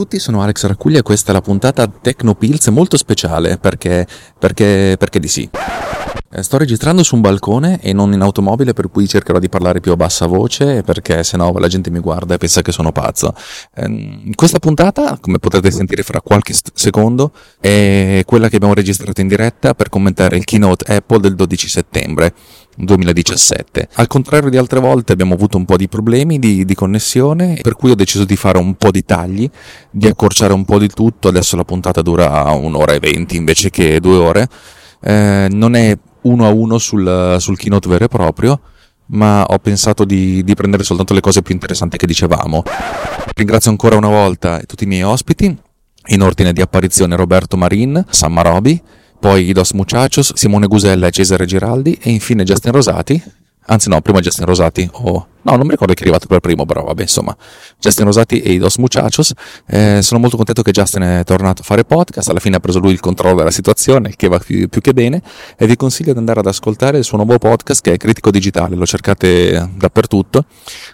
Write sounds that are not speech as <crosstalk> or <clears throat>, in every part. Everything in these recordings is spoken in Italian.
Tutti, sono Alex Raccuglia e questa è la puntata Tecnopills molto speciale perché, perché, perché di sì. Eh, sto registrando su un balcone e non in automobile, per cui cercherò di parlare più a bassa voce perché sennò la gente mi guarda e pensa che sono pazzo. Eh, questa puntata, come potete sentire fra qualche secondo, è quella che abbiamo registrato in diretta per commentare il keynote Apple del 12 settembre 2017. Al contrario di altre volte abbiamo avuto un po' di problemi di, di connessione, per cui ho deciso di fare un po' di tagli, di accorciare un po' di tutto. Adesso la puntata dura un'ora e venti invece che due ore. Eh, non è uno a uno sul, sul keynote vero e proprio, ma ho pensato di, di, prendere soltanto le cose più interessanti che dicevamo. Ringrazio ancora una volta tutti i miei ospiti, in ordine di apparizione Roberto Marin, Sam Marobi, poi Idos Muchachos, Simone Gusella e Cesare Giraldi e infine Justin Rosati, anzi no, prima Justin Rosati, o no, non mi ricordo chi è arrivato per primo, però vabbè, insomma, Justin Rosati e i Dos Muchachos. Eh, sono molto contento che Justin è tornato a fare podcast, alla fine ha preso lui il controllo della situazione, che va più, più, che bene, e vi consiglio di andare ad ascoltare il suo nuovo podcast che è Critico Digitale, lo cercate dappertutto,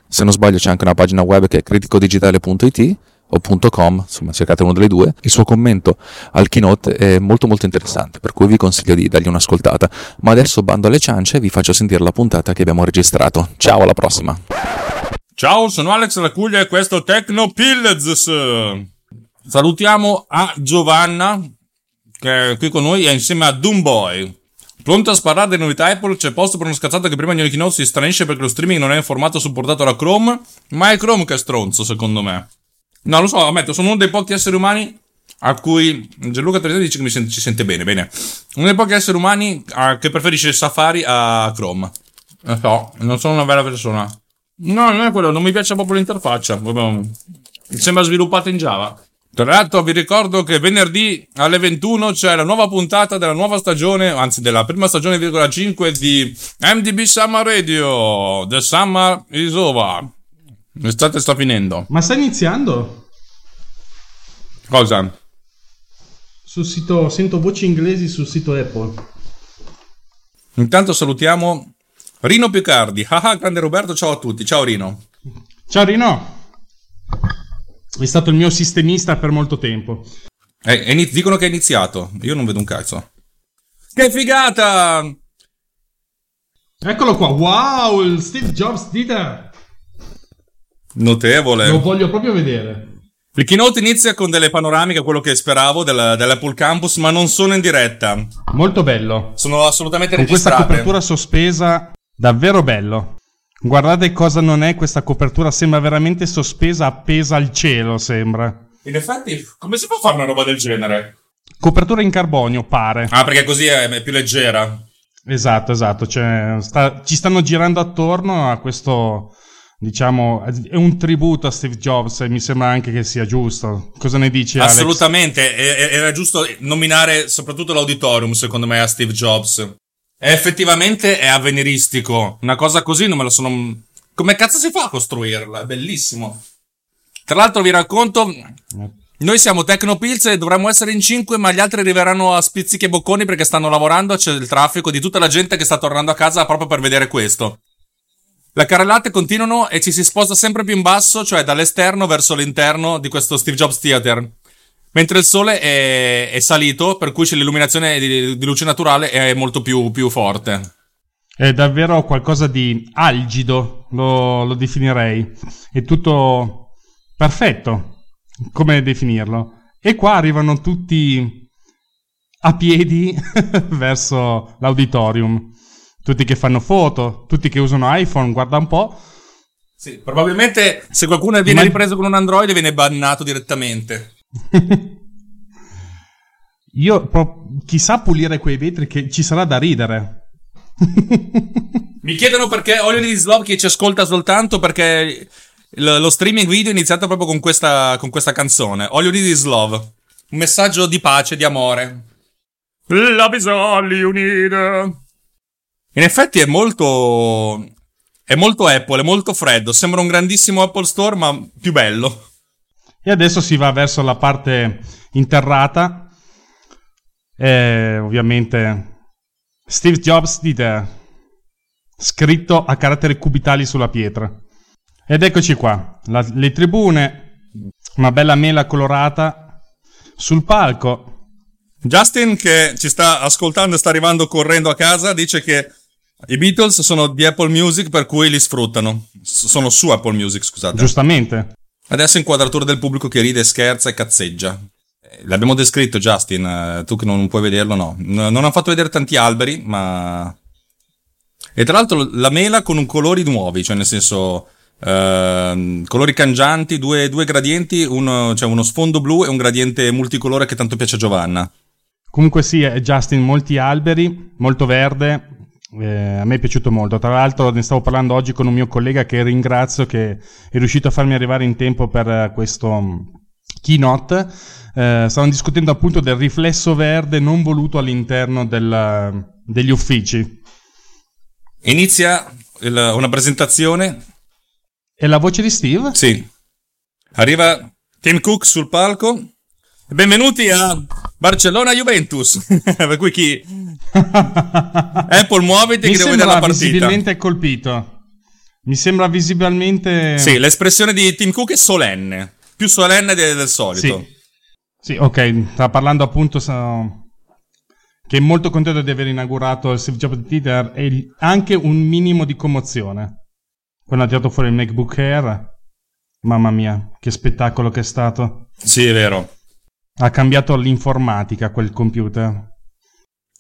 se non sbaglio c'è anche una pagina web che è criticodigitale.it o .com, insomma cercate uno delle due, il suo commento al keynote è molto molto interessante, per cui vi consiglio di dargli un'ascoltata. Ma adesso bando alle ciance e vi faccio sentire la puntata che abbiamo registrato. Ciao, alla prossima! Ciao, sono Alex Racuglia e questo è Tecno. Salutiamo a Giovanna, che è qui con noi, e insieme a Doomboy. Pronto a sparare delle novità Apple? C'è posto per uno scazzato che prima di ogni keynote si stranisce perché lo streaming non è in formato supportato da Chrome? Ma è Chrome che è stronzo, secondo me. No, lo so, ammetto, sono uno dei pochi esseri umani a cui Gianluca Trevisan dice che mi sente, ci sente bene, bene. Uno dei pochi esseri umani a, che preferisce Safari a Chrome. Lo so, non sono una bella persona. No, non è quello, non mi piace proprio l'interfaccia. Mi sembra sviluppata in Java. Tra l'altro vi ricordo che venerdì alle 21 c'è la nuova puntata della nuova stagione, anzi della prima stagione, 5 di MDB Summer Radio. The Summer is over. L'estate sta finendo. Ma sta iniziando? Cosa? Sul sito, sento voci inglesi sul sito Apple. Intanto salutiamo Rino Picardi. Ah, grande Roberto, ciao a tutti. Ciao Rino. Ciao Rino. È stato il mio sistemista per molto tempo. Eh, è, dicono che è iniziato. Io non vedo un cazzo. Che figata! Eccolo qua. Wow, il Steve Jobs Dieter. Notevole. Lo voglio proprio vedere. Il keynote inizia con delle panoramiche, quello che speravo del, dell'Apple Campus, ma non sono in diretta. Molto bello. Sono assolutamente con registrate. questa copertura sospesa, davvero bello. Guardate cosa non è questa copertura, sembra veramente sospesa, appesa al cielo, sembra. In effetti, come si può fare una roba del genere? Copertura in carbonio, pare. Ah, perché così è, è più leggera. Esatto, esatto. Cioè, sta, ci stanno girando attorno a questo diciamo, è un tributo a Steve Jobs e mi sembra anche che sia giusto. Cosa ne dici? Alex? Assolutamente, era giusto nominare soprattutto l'auditorium, secondo me, a Steve Jobs. E effettivamente è avveniristico. Una cosa così non me la sono. Come cazzo si fa a costruirla? È bellissimo. Tra l'altro, vi racconto. Noi siamo Tecnopills e dovremmo essere in 5, ma gli altri arriveranno a spizzichi e bocconi perché stanno lavorando. C'è il traffico di tutta la gente che sta tornando a casa proprio per vedere questo. Le carrellate continuano e ci si sposta sempre più in basso, cioè dall'esterno verso l'interno di questo Steve Jobs Theater. Mentre il sole è, è salito, per cui l'illuminazione di, di luce naturale è molto più, più, forte. È davvero qualcosa di algido, lo, lo definirei. È tutto perfetto. Come definirlo? E qua arrivano tutti a piedi <laughs> verso l'auditorium tutti che fanno foto, tutti che usano iPhone, guarda un po'. Sì, probabilmente se qualcuno viene ripreso con un Android viene bannato direttamente. <laughs> Io, pro- chissà pulire quei vetri che ci sarà da ridere. Mi chiedono perché Olio di Slov che ci ascolta soltanto perché l- lo streaming video è iniziato proprio con questa, con questa canzone. Olio di Slov. Un messaggio di pace, di amore. Love is all you need. In effetti è molto. È molto Apple, è molto freddo. Sembra un grandissimo Apple Store, ma più bello. E adesso si va verso la parte interrata. E ovviamente Steve Jobs dite scritto a caratteri cubitali sulla pietra. Ed eccoci qua, la- le tribune, una bella mela colorata sul palco. Justin, che ci sta ascoltando e sta arrivando correndo a casa, dice che i Beatles sono di Apple Music, per cui li sfruttano. S- sono su Apple Music, scusate. Giustamente. Adesso inquadratura del pubblico che ride, scherza e cazzeggia. Eh, L'abbiamo descritto, Justin. eh, Tu che non puoi vederlo, no. Non hanno fatto vedere tanti alberi, ma. E tra l'altro la mela con un colori nuovi, cioè nel senso. ehm, colori cangianti, due, due gradienti, uno, cioè uno sfondo blu e un gradiente multicolore che tanto piace a Giovanna. Comunque sì, è Justin, molti alberi, molto verde. Eh, a me è piaciuto molto. Tra l'altro ne stavo parlando oggi con un mio collega che ringrazio che è riuscito a farmi arrivare in tempo per eh, questo mm, keynote. Eh, stavano discutendo appunto del riflesso verde non voluto all'interno del- degli uffici. Inizia il- una presentazione. E la voce di Steve? Sì. Arriva Tim Cook sul palco. Benvenuti a Barcellona Juventus. <laughs> per cui chi. <laughs> Apple, muoviti Mi che devo vedere la partita. visibilmente colpito. Mi sembra visibilmente... Sì, l'espressione di Tim Cook è solenne. Più solenne de- del solito. Sì. Sì, ok, sta parlando appunto sa- che è molto contento di aver inaugurato il Steve Jobs Theater e anche un minimo di commozione. Quando ha tirato fuori il MacBook Air, mamma mia, che spettacolo che è stato. Sì, è vero. Ha cambiato l'informatica quel computer.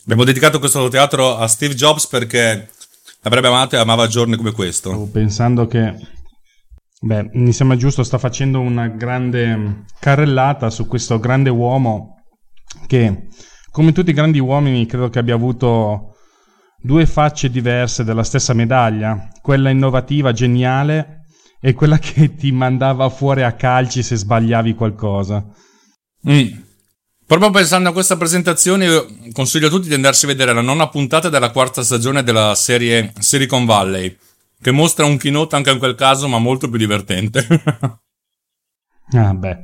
Abbiamo dedicato questo teatro a Steve Jobs perché l'avrebbe amato e amava giorni come questo. Stavo pensando che... Beh, mi sembra giusto, sta facendo una grande carrellata su questo grande uomo che, come tutti i grandi uomini, credo che abbia avuto due facce diverse della stessa medaglia, quella innovativa, geniale, e quella <laughs> che ti mandava fuori a calci se sbagliavi qualcosa. Mm. Proprio pensando a questa presentazione, io consiglio a tutti di andarsi a vedere la nona puntata della quarta stagione della serie Silicon Valley, che mostra un keynote anche in quel caso, ma molto più divertente. <laughs> Ah, beh.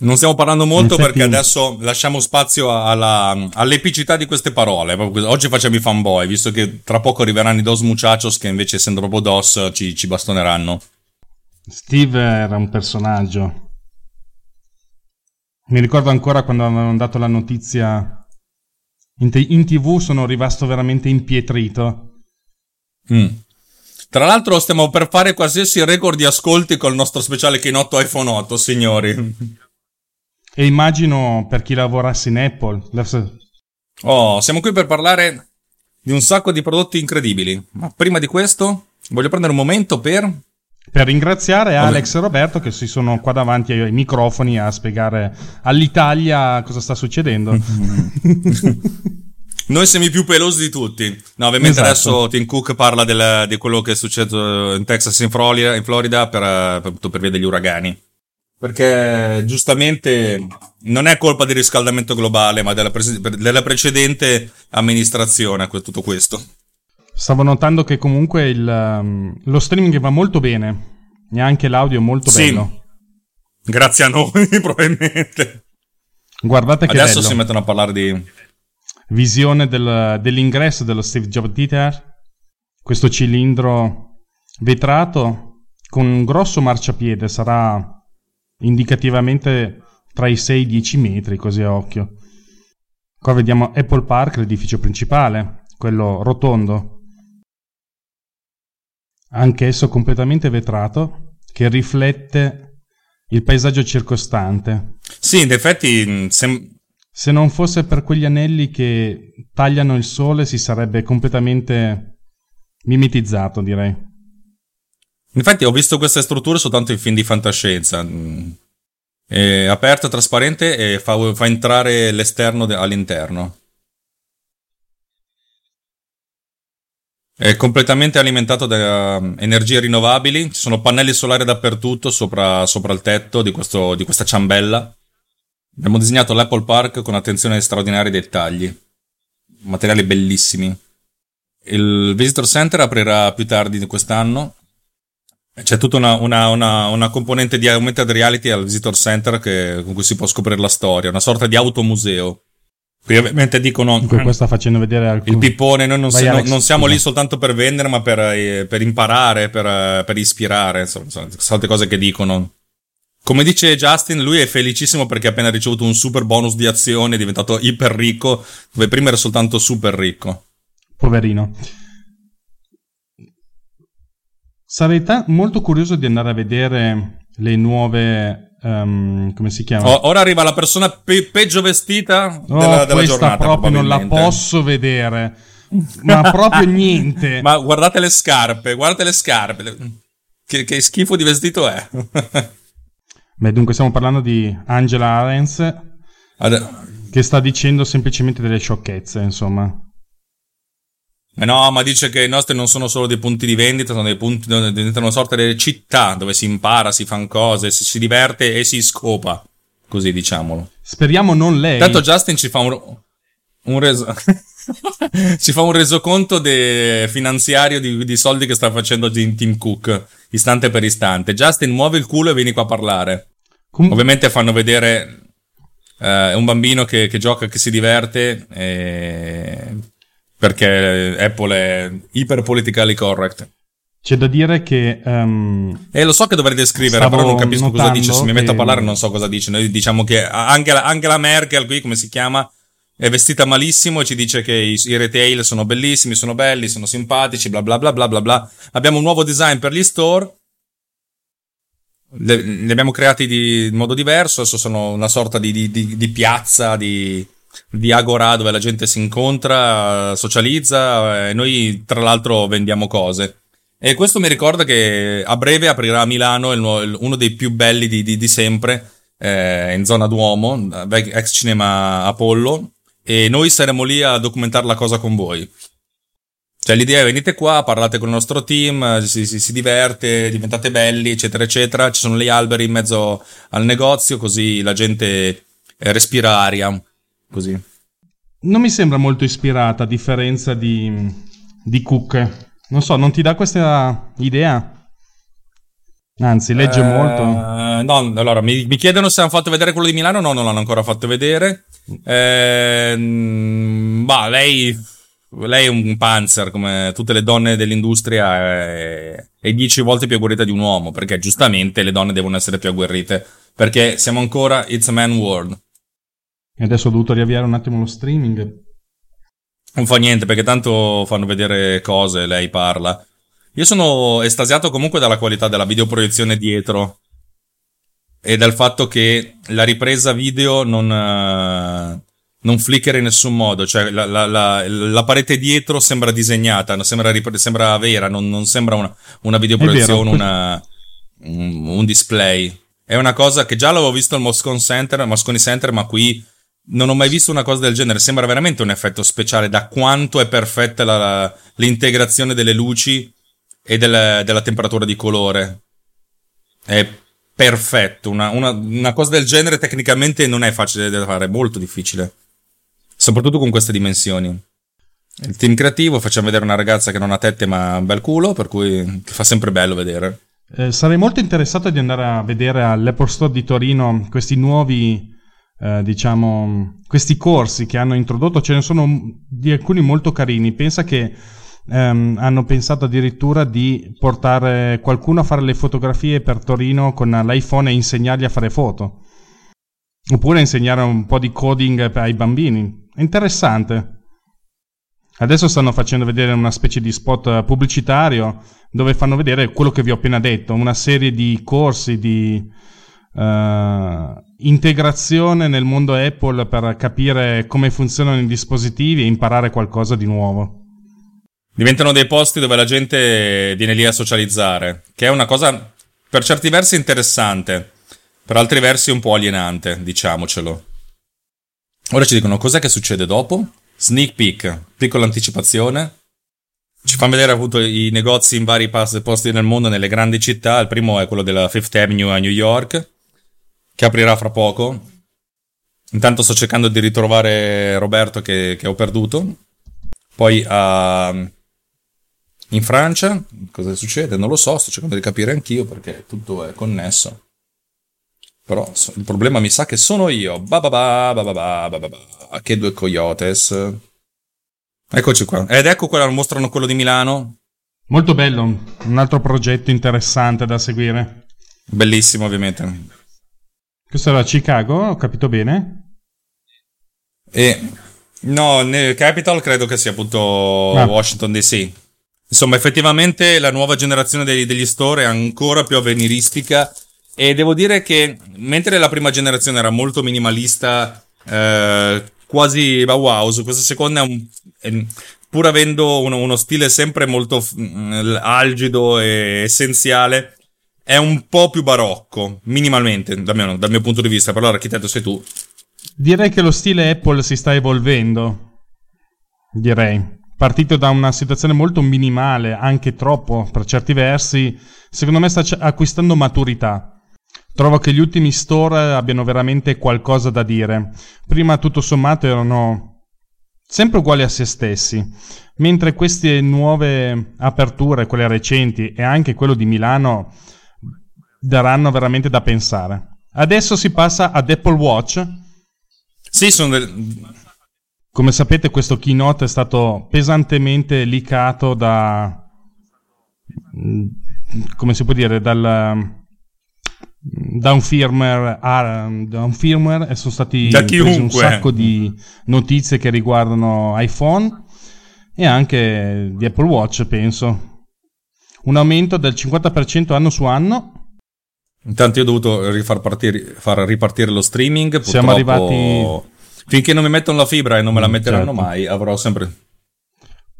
non stiamo parlando molto perché adesso lasciamo spazio alla- all'epicità di queste parole. Oggi facciamo i fanboy, visto che tra poco arriveranno i dos muchachos che invece essendo proprio dos ci, ci bastoneranno. Steve era un personaggio. Mi ricordo ancora quando avevano dato la notizia in, te- in tv, sono rimasto veramente impietrito. Mm. Tra l'altro stiamo per fare qualsiasi record di ascolti col nostro speciale keynote iPhone 8, signori. E immagino per chi lavorasse in Apple. Oh, siamo qui per parlare di un sacco di prodotti incredibili. Ma prima di questo, voglio prendere un momento per. Per ringraziare Alex e Roberto che si sono qua davanti ai microfoni a spiegare all'Italia cosa sta succedendo. <laughs> Noi siamo i più pelosi di tutti. No, ovviamente Esatto. adesso Tim Cook parla del- di quello che è successo in Texas e in Florida, in Florida per, per, per via degli uragani. Perché giustamente non è colpa del riscaldamento globale, ma della, prese- della precedente amministrazione, tutto questo. Stavo notando che comunque il, um, lo streaming va molto bene. E anche l'audio è molto Sì. bello. Grazie a noi, <laughs> probabilmente. Guardate che Adesso bello. si mettono a parlare di. Visione del- dell'ingresso dello Steve Jobs Theater. Questo cilindro vetrato con un grosso marciapiede. Sarà indicativamente tra i 6 e i 10 metri, così a occhio. Qua vediamo Apple Park, l'edificio principale, quello rotondo. Anch'esso completamente vetrato, che riflette il paesaggio circostante. Sì, in effetti. mh, sem- Se non fosse per quegli anelli che tagliano il sole, si sarebbe completamente mimetizzato, direi. Infatti ho visto queste strutture soltanto in film di fantascienza. Mm. È aperto, trasparente e fa, fa entrare l'esterno de- all'interno. È completamente alimentato da um, energie rinnovabili, ci sono pannelli solari dappertutto sopra, sopra il tetto di, questo, di questa ciambella. Abbiamo disegnato l'Apple Park con attenzione ai straordinari dettagli. Materiali bellissimi. Il Visitor Center aprirà più tardi di quest'anno. C'è tutta una, una, una, una, componente di augmented reality al Visitor Center che, con cui si può scoprire la storia, una sorta di automuseo. Qui ovviamente dicono qua sta facendo vedere alcuni... il pippone, noi non, si, non, non siamo lì soltanto per vendere, ma per, eh, per imparare, per, eh, per, ispirare, insomma, sono solite cose che dicono. Come dice Justin, lui è felicissimo perché ha appena ricevuto un super bonus di azione, è diventato iper ricco, dove prima era soltanto super ricco. Poverino. Sarei ta- molto curioso di andare a vedere le nuove Um, come si chiama? Oh, ora arriva la persona pe- peggio vestita oh, della, della giornata. proprio non la posso vedere. <laughs> Ma proprio niente. Ma guardate le scarpe, guardate le scarpe. Che, che schifo di vestito è. <laughs> Beh, dunque stiamo parlando di Angela Arens Ad... che sta dicendo semplicemente delle sciocchezze, insomma. Eh no, ma dice che i nostri non sono solo dei punti di vendita, sono dei punti, diventano una sorta di città dove si impara, si fanno cose, si, si diverte e si scopa. Così diciamolo. Speriamo non lei. Tanto Justin ci fa un, un reso. <laughs> ci fa un resoconto de- finanziario di, di, soldi che sta facendo Tim Cook, istante per istante. Justin, muove il culo e vieni qua a parlare. Com- Ovviamente fanno vedere uh, un bambino che, che, gioca, che si diverte. E perché Apple è iper politically correct. C'è da dire che. Um, eh, lo so che dovrei descrivere, però non capisco cosa dice. Se mi metto a parlare, non so cosa dice. Noi diciamo che Angela, Angela Merkel, qui come si chiama, è vestita malissimo e ci dice che i, i, retail sono bellissimi, sono belli, sono simpatici, bla bla bla bla bla bla. Abbiamo un nuovo design per gli store. Li abbiamo creati di, in modo diverso. Adesso sono una sorta di, di, di, di piazza, di di Agora dove la gente si incontra, socializza e noi tra l'altro vendiamo cose. E questo mi ricorda che a breve aprirà a Milano il, uno dei più belli di, di, di sempre, eh, in zona Duomo, ex cinema Apollo, e noi saremo lì a documentare la cosa con voi. Cioè l'idea è venite qua, parlate con il nostro team, si, si, si diverte, diventate belli, eccetera, eccetera. Ci sono gli alberi in mezzo al negozio, così la gente respira aria. Così. Non mi sembra molto ispirata a differenza di, di Cook. Non so, non ti dà questa idea? Anzi, legge eh, molto. No, allora mi, mi, chiedono se hanno fatto vedere quello di Milano. No, non l'hanno ancora fatto vedere. Eh, bah, lei, lei è un panzer come tutte le donne dell'industria. È, è dieci volte più agguerrita di un uomo. Perché giustamente le donne devono essere più agguerrite. Perché siamo ancora It's a Man World. E adesso ho dovuto riavviare un attimo lo streaming. Non fa niente perché tanto fanno vedere cose, lei parla. Io sono estasiato comunque dalla qualità della videoproiezione dietro e dal fatto che la ripresa video non, uh, non flickera in nessun modo, cioè la, la, la, la parete dietro sembra disegnata, sembra, sembra vera, non, non, sembra una, una videoproiezione, una, un, un, display. È una cosa che già l'avevo visto al Moscone Center, Moscone Center, ma qui non ho mai visto una cosa del genere. Sembra veramente un effetto speciale da quanto è perfetta la, l'integrazione delle luci e del, della temperatura di colore. È perfetto. Una, una, una, cosa del genere tecnicamente non è facile da fare, è molto difficile. Soprattutto con queste dimensioni. Il team creativo, facciamo vedere una ragazza che non ha tette ma un bel culo, per cui fa sempre bello vedere. Eh, sarei molto interessato di andare a vedere all'Apple Store di Torino questi nuovi eh, diciamo, questi corsi che hanno introdotto, ce ne sono di alcuni molto carini. Pensa che ehm, hanno pensato addirittura di portare qualcuno a fare le fotografie per Torino con l'iPhone e insegnargli a fare foto. Oppure insegnare un po' di coding ai bambini. È interessante. Adesso stanno facendo vedere una specie di spot pubblicitario dove fanno vedere quello che vi ho appena detto, una serie di corsi, di, uh, integrazione nel mondo Apple per capire come funzionano i dispositivi e imparare qualcosa di nuovo. Diventano dei posti dove la gente viene lì a socializzare, che è una cosa per certi versi interessante. per altri versi un po' alienante, diciamocelo. Ora ci dicono cos'è che succede dopo. Sneak peek, piccola anticipazione. Ci fanno vedere appunto i negozi in vari posti nel mondo, nelle grandi città. Il primo è quello della Fifth Avenue a New York, che aprirà fra poco. Intanto sto cercando di ritrovare Roberto che, che ho perduto. Poi. Uh, in Francia, cosa succede? Non lo so, sto cercando di capire anch'io perché tutto è connesso. Però il problema mi sa che sono io. Ba ba ba ba ba ba ba ba Che due coyotes. Eccoci qua. Ed ecco qua, mostrano quello di Milano. Molto bello, un altro progetto interessante da seguire. Bellissimo, ovviamente. Questo era Chicago, ho capito bene? E no, nel Capital credo che sia appunto ah. Washington DC. Insomma, effettivamente la nuova generazione degli, degli store è ancora più avveniristica e devo dire che mentre la prima generazione era molto minimalista, eh, quasi Bauhaus, questa seconda è un, è, pur avendo uno, uno, stile sempre molto mm, algido e essenziale, è un po' più barocco, minimalmente, dal mio, dal mio punto di vista. Però l'architetto sei tu. Direi che lo stile Apple si sta evolvendo. Direi partito da una situazione molto minimale, anche troppo per certi versi, secondo me sta acquistando maturità. Trovo che gli ultimi store abbiano veramente qualcosa da dire. Prima tutto sommato erano sempre uguali a se stessi, mentre queste nuove aperture, quelle recenti e anche quello di Milano, daranno veramente da pensare. Adesso si passa ad Apple Watch. Sì, sono del come sapete questo keynote è stato pesantemente licato da... Mm, come si può dire? Dal, da un firmware, da un firmware e sono stati un sacco di notizie che riguardano iPhone e anche di Apple Watch, penso. Un aumento del 50% anno su anno. Intanto io ho dovuto rifar partire, far ripartire lo streaming. Siamo arrivati Finché non mi mettono la fibra e non me la mm, metteranno certo. mai, avrò sempre.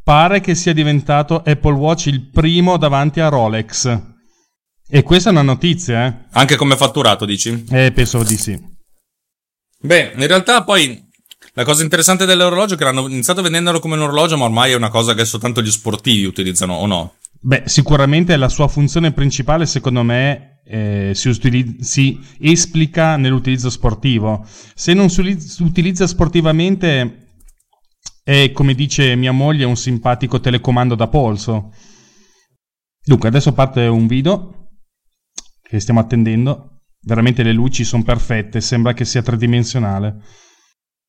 Pare che sia diventato Apple Watch il primo davanti a Rolex. E questa è una notizia, eh? Anche come fatturato, dici? Eh, penso di sì. Beh, in realtà poi la cosa interessante dell'orologio è che hanno iniziato a venderlo come un orologio, ma ormai è una cosa che soltanto gli sportivi utilizzano, o no? Beh, sicuramente la sua funzione principale, secondo me, eh, si, utilizza, si, esplica nell'utilizzo sportivo. Se non si utilizza sportivamente è, come dice mia moglie, un simpatico telecomando da polso. Dunque, adesso parte un video che stiamo attendendo. Veramente le luci sono perfette, sembra che sia tridimensionale.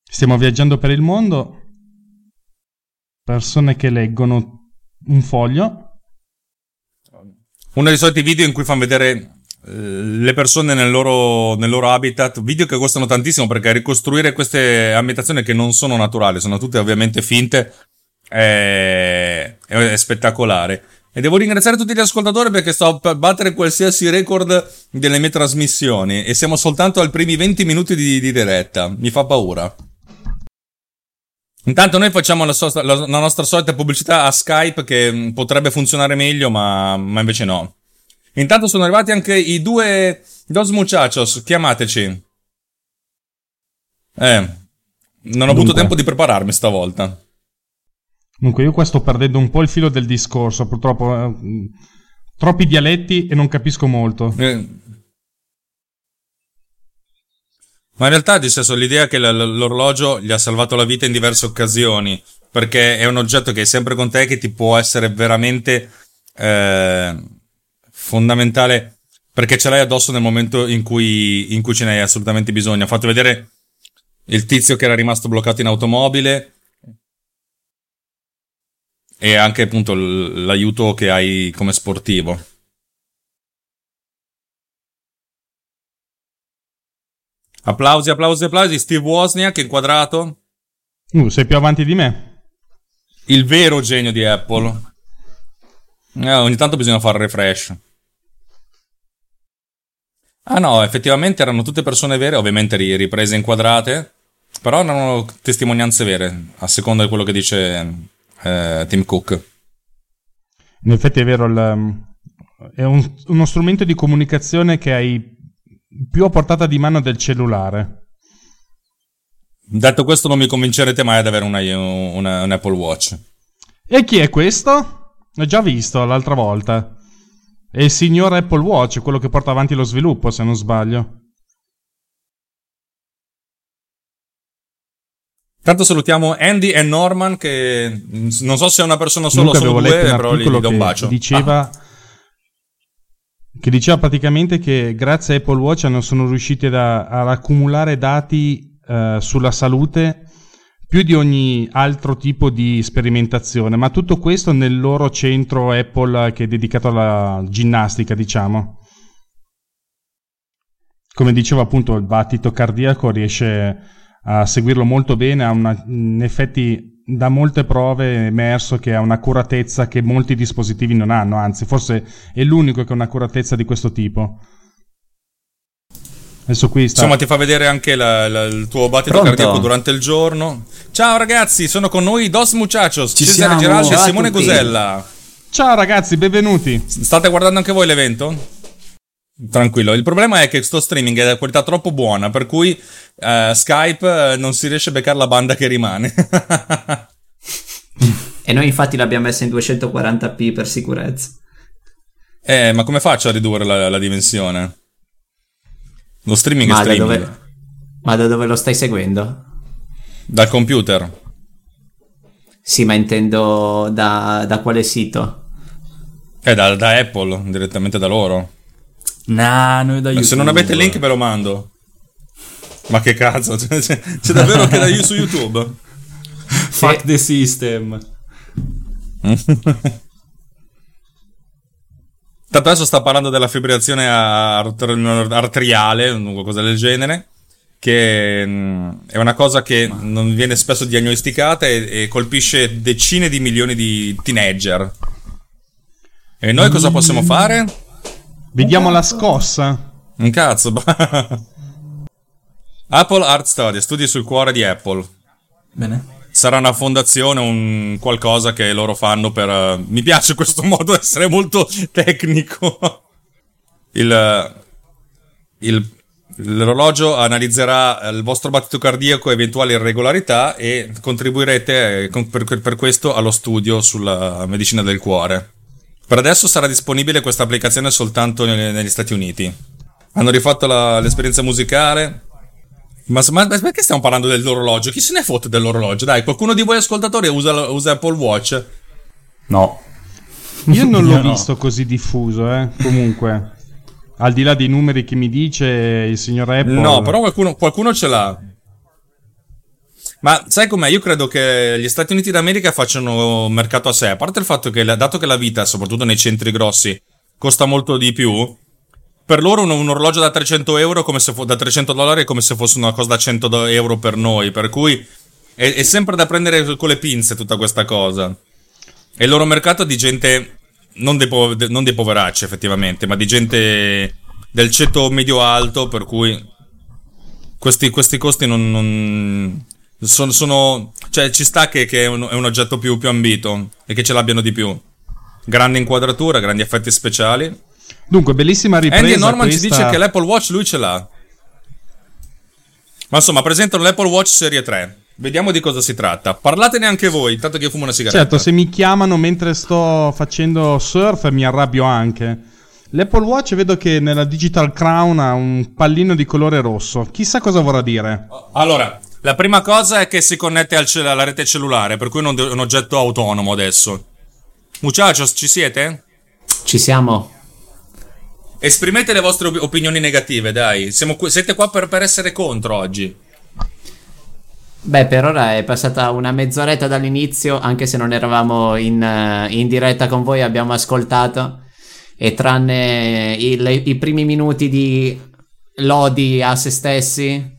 Stiamo viaggiando per il mondo. Persone che leggono un foglio. Uno dei soliti video in cui fanno vedere le persone nel loro, nel loro, habitat, video che costano tantissimo perché ricostruire queste ambientazioni che non sono naturali, sono tutte ovviamente finte, è, è spettacolare. E devo ringraziare tutti gli ascoltatori perché sto per battere qualsiasi record delle mie trasmissioni e siamo soltanto ai primi 20 minuti di, di diretta. Mi fa paura. Intanto noi facciamo la, so- la, la, nostra solita pubblicità a Skype che potrebbe funzionare meglio, ma, ma invece no. Intanto sono arrivati anche i due Dos Muchachos, chiamateci. Eh, non ho Dunque. avuto tempo di prepararmi stavolta. Dunque, io qua sto perdendo un po' il filo del discorso, purtroppo. Eh, troppi dialetti e non capisco molto. Eh. Ma in realtà, nel senso, l'idea che l'orologio gli ha salvato la vita in diverse occasioni, perché è un oggetto che è sempre con te che ti può essere veramente eh, fondamentale perché ce l'hai addosso nel momento in cui, in cui ce n'hai assolutamente bisogno. Ha fatto vedere il tizio che era rimasto bloccato in automobile e anche appunto l'aiuto che hai come sportivo. Applausi, applausi, applausi. Steve Wozniak inquadrato. Uh, sei più avanti di me. Il vero genio di Apple. Eh, ogni tanto bisogna fare refresh. Ah no, effettivamente erano tutte persone vere, ovviamente riprese inquadrate, però erano testimonianze vere, a seconda di quello che dice eh, Tim Cook. In effetti è vero, il, è un, uno strumento di comunicazione che hai più a portata di mano del cellulare. Detto questo, non mi convincerete mai ad avere una, una, un Apple Watch. E chi è questo? L'ho già visto l'altra volta. È il signor Apple Watch, quello che porta avanti lo sviluppo, se non sbaglio. Tanto salutiamo Andy e Norman che non so se è una persona solo o solo due, però gli do un bacio. Diceva, ah. Che diceva praticamente che grazie a Apple Watch hanno, sono riusciti ad, ad accumulare dati uh, sulla salute più di ogni altro tipo di sperimentazione, ma tutto questo nel loro centro Apple che è dedicato alla ginnastica, diciamo. Come diceva appunto il battito cardiaco riesce a seguirlo molto bene, ha una, in effetti da molte prove è emerso che ha un'accuratezza che molti dispositivi non hanno, anzi forse è l'unico che ha un'accuratezza di questo tipo. Adesso qui sta... Insomma, ti fa vedere anche la, la, il tuo battito Pronto? cardiaco durante il giorno. Ciao ragazzi, sono con noi Dos Muchachos, Ci Cesare Geraldi e Simone Gusella. Ciao ragazzi, benvenuti. State guardando anche voi l'evento? Tranquillo, il problema è che sto streaming è di qualità troppo buona, per cui uh, Skype eh, non si riesce a beccare la banda che rimane. <laughs> e noi infatti l'abbiamo messa in 240p per sicurezza. Eh, ma come faccio a ridurre la, la dimensione? Lo streaming ma è streaming. Da dove, ma da dove lo stai seguendo? Dal computer. Sì, ma intendo da, da quale sito? Eh, da, da Apple, direttamente da loro. Nah, noi da YouTube. Se non avete il link ve lo mando. Ma che cazzo, c'è, <laughs> c'è, c'è davvero che da io su YouTube? Fuck the system. <laughs> Tanto adesso sta parlando della fibrillazione arteriale, qualcosa del genere, che mm, è una cosa che non viene spesso diagnosticata e, e colpisce decine di milioni di teenager. E noi cosa possiamo fare? Vediamo la scossa. Un cazzo. <laughs> Apple Art Study, studi sul cuore di Apple. Bene. Sarà una fondazione, un qualcosa che loro fanno per... Uh, mi piace questo <laughs> modo di essere molto tecnico. il, il, l'orologio analizzerà il vostro battito cardiaco e eventuali irregolarità e contribuirete eh, per, per questo allo studio sulla medicina del cuore. Per adesso sarà disponibile questa applicazione soltanto negli Stati Uniti. Hanno rifatto la, l'esperienza musicale. Ma, ma, perché stiamo parlando dell'orologio? Chi se ne fotte dell'orologio? Dai, qualcuno di voi ascoltatori usa, usa Apple Watch? No. Io non l'ho <laughs> Io visto no. così diffuso, eh. Comunque. Al di là dei numeri che mi dice il signor Apple. No, però qualcuno, qualcuno ce l'ha. Ma sai com'è? Io credo che gli Stati Uniti d'America facciano mercato a sé. A parte il fatto che, dato che la vita, soprattutto nei centri grossi, costa molto di più, per loro un, un orologio da 300 euro come se fo- da 300 dollari è come se fosse una cosa da 100 euro per noi. Per cui è, è sempre da prendere con le pinze tutta questa cosa. E il loro mercato è di gente, non dei, po- non dei poveracci effettivamente, ma di gente del ceto medio-alto, per cui questi, questi costi non, non sono, sono, cioè, ci sta che, che è, un, è, un, oggetto più, più ambito e che ce l'abbiano di più. Grande inquadratura, grandi effetti speciali. Dunque, bellissima ripresa. Andy Norman questa... ci dice che l'Apple Watch lui ce l'ha. Ma insomma, presentano l'Apple Watch Serie 3. Vediamo di cosa si tratta. Parlatene anche voi, intanto che io fumo una sigaretta. Certo, se mi chiamano mentre sto facendo surf mi arrabbio anche. L'Apple Watch vedo che nella Digital Crown ha un pallino di colore rosso. Chissà cosa vorrà dire. Allora, la prima cosa è che si connette al alla rete cellulare, per cui è un oggetto autonomo adesso. Muchachos, ci siete? Ci siamo. Esprimete le vostre op- opinioni negative, dai. Qui, siete qua per, per essere contro oggi. Beh, per ora è passata una mezz'oretta dall'inizio, anche se non eravamo in, uh, in diretta con voi, abbiamo ascoltato. E tranne i, le, i primi minuti di lodi a se stessi,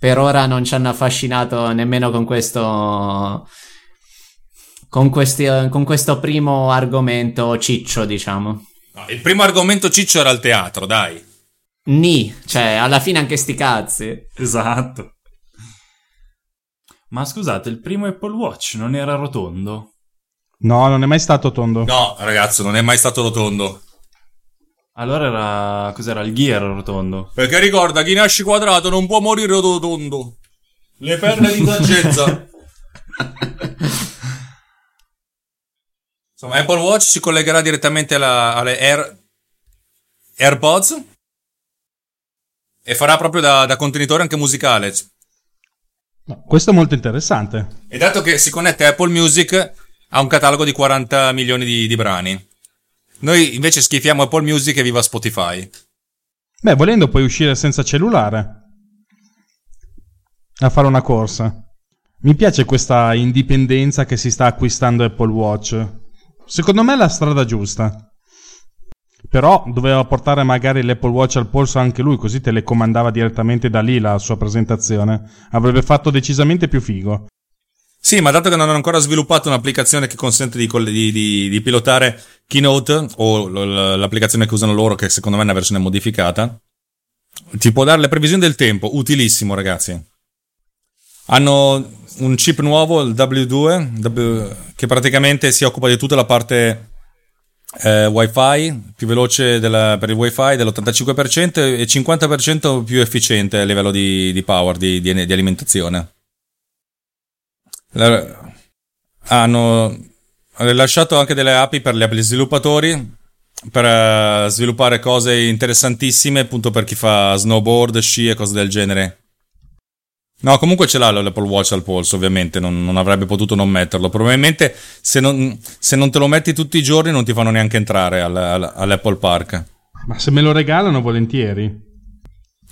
per ora non ci hanno affascinato nemmeno con questo con, questi, con questo primo argomento ciccio, diciamo. No, il primo argomento ciccio era il teatro, dai. Ni, cioè, alla fine anche sti cazzi. Esatto. Ma scusate, il primo Apple Watch non era rotondo? No, non è mai stato tondo. No, ragazzo, non è mai stato rotondo. Allora era. Cos'era? Il gear rotondo. Perché ricorda, chi nasce quadrato non può morire rotondo. Le perle di saggezza. <laughs> Insomma, Apple Watch si collegherà direttamente alla- alle Air, AirPods e farà proprio da, da contenitore anche musicale. No, questo è molto interessante. E dato che si connette a Apple Music, ha un catalogo di 40 milioni di, di brani. Noi invece schifiamo Apple Music e viva Spotify. Beh, volendo puoi uscire senza cellulare a fare una corsa. Mi piace questa indipendenza che si sta acquistando Apple Watch. Secondo me è la strada giusta. Però doveva portare magari l'Apple Watch al polso anche lui, così telecomandava direttamente da lì la sua presentazione. Avrebbe fatto decisamente più figo. Sì, ma dato che non hanno ancora sviluppato un'applicazione che consente di, di- di- di pilotare Keynote o l'applicazione che usano loro, che secondo me è una versione modificata, ti può dare le previsioni del tempo, utilissimo ragazzi. Hanno un chip nuovo, il W2, W- che praticamente si occupa di tutta la parte eh, wifi, più veloce della- per il wifi dell'85% e 50% più efficiente a livello di, di power, di- di- di alimentazione. La- hanno rilasciato anche delle API per gli sviluppatori per eh, sviluppare cose interessantissime appunto per chi fa snowboard, sci e cose del genere. No, comunque ce l'ha l'Apple Watch al polso, ovviamente, non, non avrebbe potuto non metterlo. Probabilmente se non, se non te lo metti tutti i giorni non ti fanno neanche entrare al- al- all'Apple Park. Ma se me lo regalano, volentieri.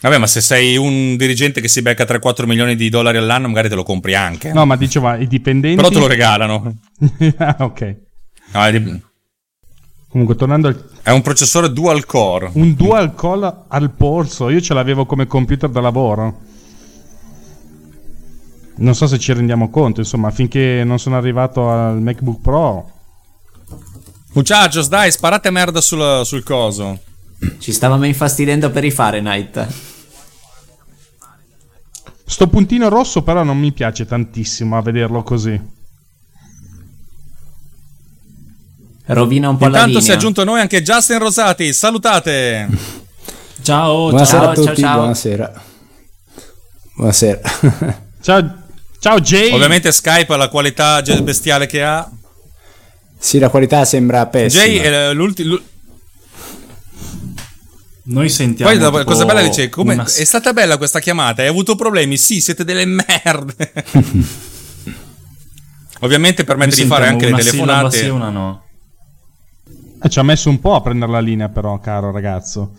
Vabbè, ma se sei un dirigente che si becca 3-4 milioni di dollari all'anno, magari te lo compri anche. No, ma diceva i dipendenti. Però te lo regalano. <laughs> ah, ok. No, è di- Comunque, tornando al. È un processore dual core. Un dual call al polso. Io ce l'avevo come computer da lavoro. Non so se ci rendiamo conto, insomma, finché non sono arrivato al MacBook Pro. Muchachos, dai, sparate merda sul, sul coso. Ci stavamo infastidendo per i Fahrenheit. Sto puntino rosso, però, non mi piace tantissimo a vederlo così. Rovina un po' la Intanto linea. si è aggiunto a noi anche Justin Rosati. Salutate. Ciao, Buonasera ciao, a tutti, ciao, ciao. buonasera. Buonasera. <laughs> Ciao, ciao Jay. Ovviamente Skype ha la qualità bestiale che ha. sì, la qualità sembra pessima. Jay è l'ultimo. Noi sentiamo. Poi la tipo cosa bella dice: come, una- È stata bella questa chiamata? Hai avuto problemi? Sì, siete delle merde. <laughs> Ovviamente permette noi di fare anche le una sillaba sì telefonate. una no. Eh, ci ha messo un po' a prendere la linea, però, caro ragazzo.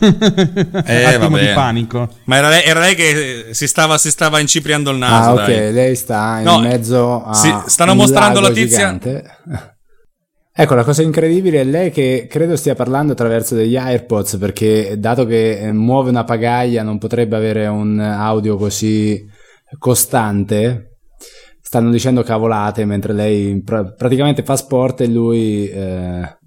Eh, <laughs> Attimo vabbè. di panico. Ma era lei, era lei che si stava, si stava incipriando il naso. Ah, ok, dai. lei sta in No, mezzo a sì, stanno un mostrando lago la tizia- gigante. Ecco, la cosa incredibile è lei che credo stia parlando attraverso degli AirPods perché dato che eh, muove una pagaia non potrebbe avere un audio così costante. Stanno dicendo cavolate mentre lei pra- praticamente fa sport e lui eh,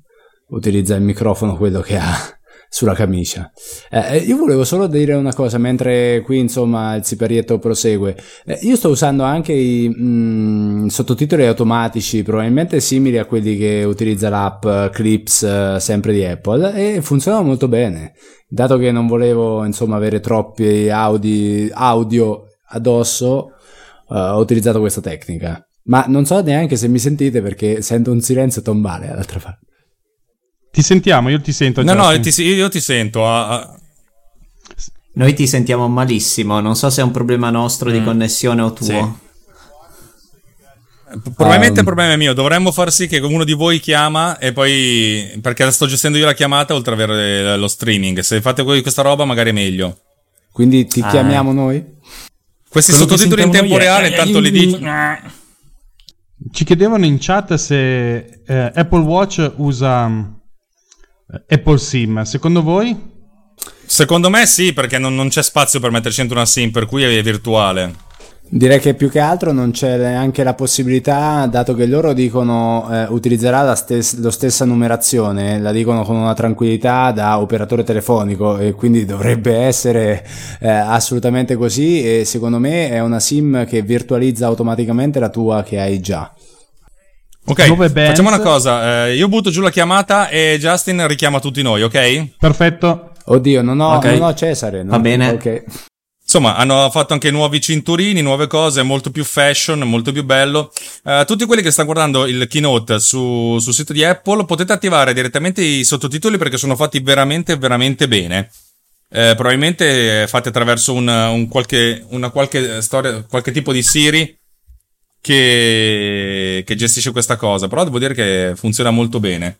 utilizza il microfono quello che ha sulla camicia. Eh, io volevo solo dire una cosa mentre qui insomma il siparietto prosegue. Eh, io sto usando anche i mm, sottotitoli automatici, probabilmente simili a quelli che utilizza l'app eh, Clips eh, sempre di Apple e funzionano molto bene. Dato che non volevo insomma avere troppi audi- audio addosso, eh, ho utilizzato questa tecnica. Ma non so neanche se mi sentite perché sento un silenzio tombale dall'altra parte. Ti sentiamo, io ti sento. No, no, Justin. io ti, io ti sento. ah, ah. Noi ti sentiamo malissimo. Non so se è un problema nostro Mm. di connessione o tuo. Probabilmente Um, il problema è mio. Dovremmo far sì che uno di voi chiama e poi. Perché sto gestendo io la chiamata oltre ad avere lo streaming. Se fate voi questa roba, magari è meglio. Quindi ti Ah. chiamiamo noi? Questi Quello sottotitoli in tempo è- reale, intanto li dici. Ci chiedevano in chat se eh, Apple Watch usa eh, Apple SIM. Secondo voi? Secondo me sì, perché non, non c'è spazio per metterci dentro una SIM, per cui è virtuale. Direi che più che altro non c'è neanche la possibilità, dato che loro dicono eh, utilizzerà la, stes- lo stessa numerazione, la dicono con una tranquillità da operatore telefonico e quindi dovrebbe essere eh, assolutamente così e secondo me è una SIM che virtualizza automaticamente la tua che hai già. Ok, Nuove bands. facciamo una cosa. eh, io butto giù la chiamata e Justin richiama tutti noi, ok? Perfetto. Oddio, non ho, Ok. non ho Cesare. Va non- bene. ok. Insomma, hanno fatto anche nuovi cinturini, nuove cose, molto più fashion, molto più bello. Eh, tutti quelli che stanno guardando il keynote su- sul sito di Apple potete attivare direttamente i sottotitoli perché sono fatti veramente, veramente bene. Eh, probabilmente fate attraverso un, un qualche, una qualche storia, qualche tipo di Siri che, che gestisce questa cosa. Però devo dire che funziona molto bene.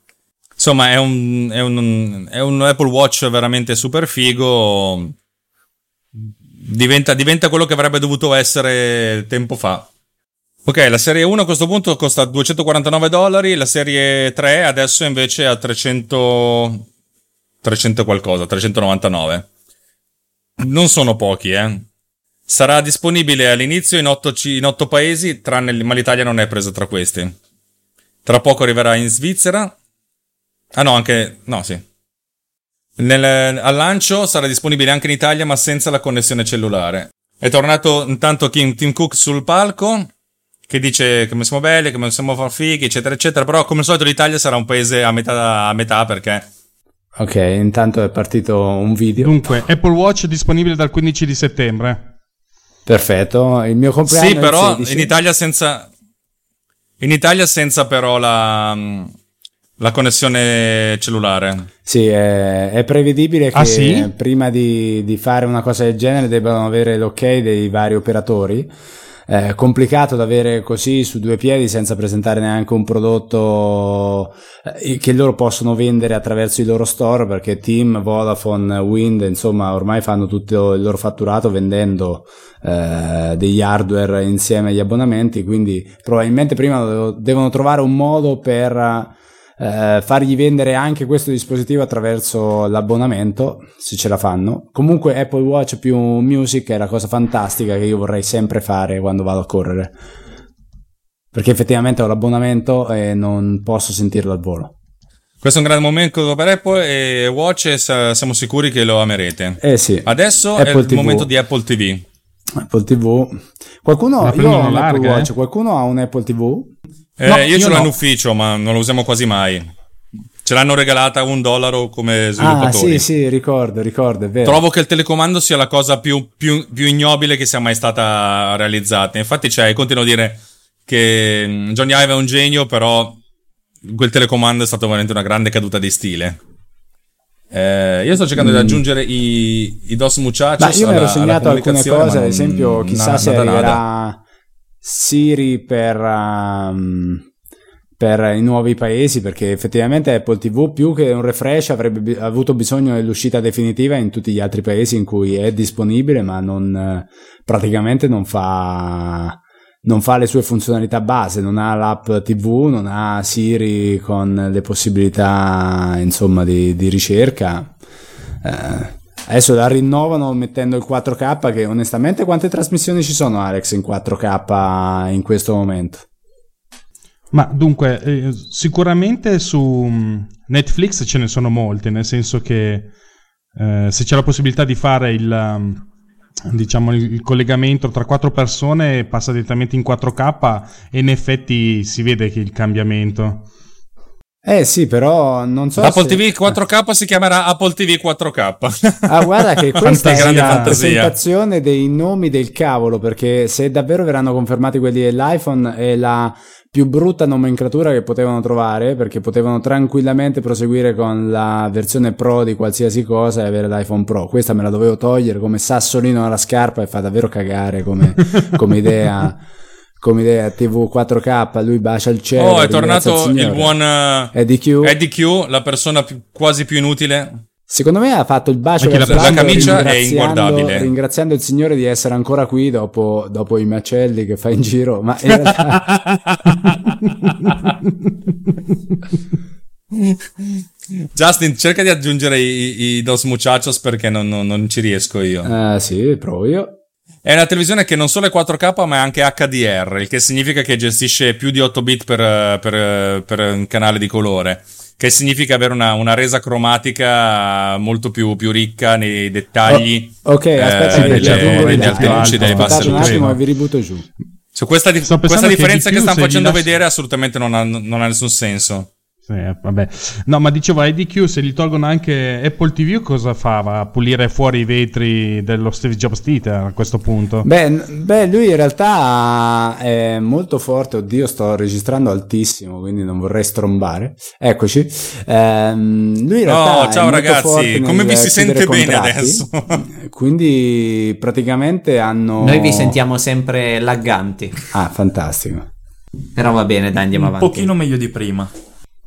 Insomma, è un, è un, è un Apple Watch veramente super figo. Diventa, diventa quello che avrebbe dovuto essere tempo fa. Ok, la serie 1 a questo punto costa 249 dollari, la serie 3 adesso invece a 300, 300 qualcosa, 399. Non sono pochi, eh. Sarà disponibile all'inizio in 8, in 8 paesi, tranne ma l'Italia non è presa tra questi. Tra poco arriverà in Svizzera. Ah no, anche... no, sì. Nel- al lancio sarà disponibile anche in Italia, ma senza la connessione cellulare. È tornato intanto Kim, Tim Cook sul palco, che dice che siamo belli, che siamo far fighi, eccetera, eccetera. Però, come al solito, l'Italia sarà un paese a metà, a metà perché. Ok, intanto è partito un video. Dunque, Apple Watch è disponibile dal 15 di settembre. Perfetto. Il mio compleanno Sì, è il però 16. in Italia senza. In Italia senza però la. La connessione cellulare. Sì, è, è prevedibile che Ah, sì? prima di, di fare una cosa del genere debbano avere l'ok dei vari operatori. È complicato da avere così su due piedi senza presentare neanche un prodotto eh, che loro possono vendere attraverso i loro store perché Team, Vodafone, Wind, insomma, ormai fanno tutto il loro fatturato vendendo eh, degli hardware insieme agli abbonamenti, quindi probabilmente prima devo- devono trovare un modo per eh, fargli vendere anche questo dispositivo attraverso l'abbonamento, se ce la fanno. Comunque Apple Watch più Music è la cosa fantastica che io vorrei sempre fare quando vado a correre. Perché effettivamente ho l'abbonamento e non posso sentirlo al volo. Questo è un grande momento per Apple e Watch e sa- siamo sicuri che lo amerete. Eh sì, Adesso Apple è il TV. momento di Apple TV. Apple TV. Qualcuno, Apple larga, Watch, eh? qualcuno ha un Apple TV? Eh, No, io io ce l'ho no. in ufficio, ma non lo usiamo quasi mai. Ce l'hanno regalata un dollaro come Ah, sviluppatori. sì, sì, ricordo, ricordo, è vero. Trovo che il telecomando sia la cosa più, più- più ignobile che sia mai stata realizzata. Infatti, c'è, continuo a dire che mm, Johnny Ive è un genio, però quel telecomando è stato veramente una grande caduta di stile. Eh, io sto cercando di aggiungere i, i DOS Muchachos. Mm. Ma io mi ero segnato alcune cose, ad esempio, chissà nada, se nada, nada. Siri per, um, per i nuovi paesi, perché effettivamente Apple TV più che un refresh avrebbe avuto bisogno dell'uscita definitiva in tutti gli altri paesi in cui è disponibile, ma non, praticamente non fa, non fa le sue funzionalità base, non ha l'app TV, non ha Siri con le possibilità insomma di, di ricerca. Eh, adesso la rinnovano mettendo il 4K che onestamente quante trasmissioni ci sono Alex in 4K in questo momento? Ma dunque, eh, sicuramente su mm, Netflix ce ne sono molte, nel senso che eh, se c'è la possibilità di fare il, um, diciamo, il collegamento tra quattro persone passa direttamente in 4K e in effetti si vede che il cambiamento. Eh sì, però non so Apple se... TV 4K si chiamerà Apple TV 4K. Ah, guarda che <laughs> questa è la fantasia. presentazione dei nomi del cavolo, perché se davvero verranno confermati quelli dell'iPhone è la più brutta nomenclatura che potevano trovare, perché potevano tranquillamente proseguire con la versione Pro di qualsiasi cosa e avere l'iPhone Pro. Questa me la dovevo togliere come sassolino alla scarpa e fa davvero cagare come, come idea. <laughs> Come idea TV 4K, lui bacia il cielo. Oh, è tornato il Signore. buon eh, Eddie Q. Eddie Q, la persona più- quasi più inutile. Secondo me ha fatto il bacio la- la camicia è ringraziando- inguardabile. Ringraziando il Signore di essere ancora qui dopo, dopo i macelli che fa in giro, ma in realtà <laughs> Justin, cerca di aggiungere i, i Dos Muchachos perché non, non- non ci riesco io. Eh, sì, provo io. È una televisione che non solo è 4K ma è anche HDR, il che significa che gestisce più di 8 bit per, eh, per, eh, per un canale di colore. Che significa avere una, una resa cromatica molto più, più ricca nei dettagli. Oh, ok, eh, aspetta che delle- delle alte luci, delle basse Aspettate un luci. attimo vi ributo giù. Cioè, questa, di- questa pensando che differenza di che, stanno facendo lasci- vedere assolutamente non ha, non ha nessun senso. Sì, eh, vabbè. No, ma dicevo, IDQ se gli tolgono anche Apple TV cosa fa? Va a pulire fuori i vetri dello Steve Jobs Theater a questo punto? Beh, beh, lui in realtà è molto forte. Oddio, sto registrando altissimo, quindi non vorrei strombare. Eccoci. Ehm, lui in realtà Oh, è ciao molto ragazzi, forte come vi si sente bene adesso? <laughs> quindi praticamente hanno. Noi vi sentiamo sempre lagganti. Ah, fantastico. Però va bene, dai, andiamo Un avanti. pochino meglio di prima.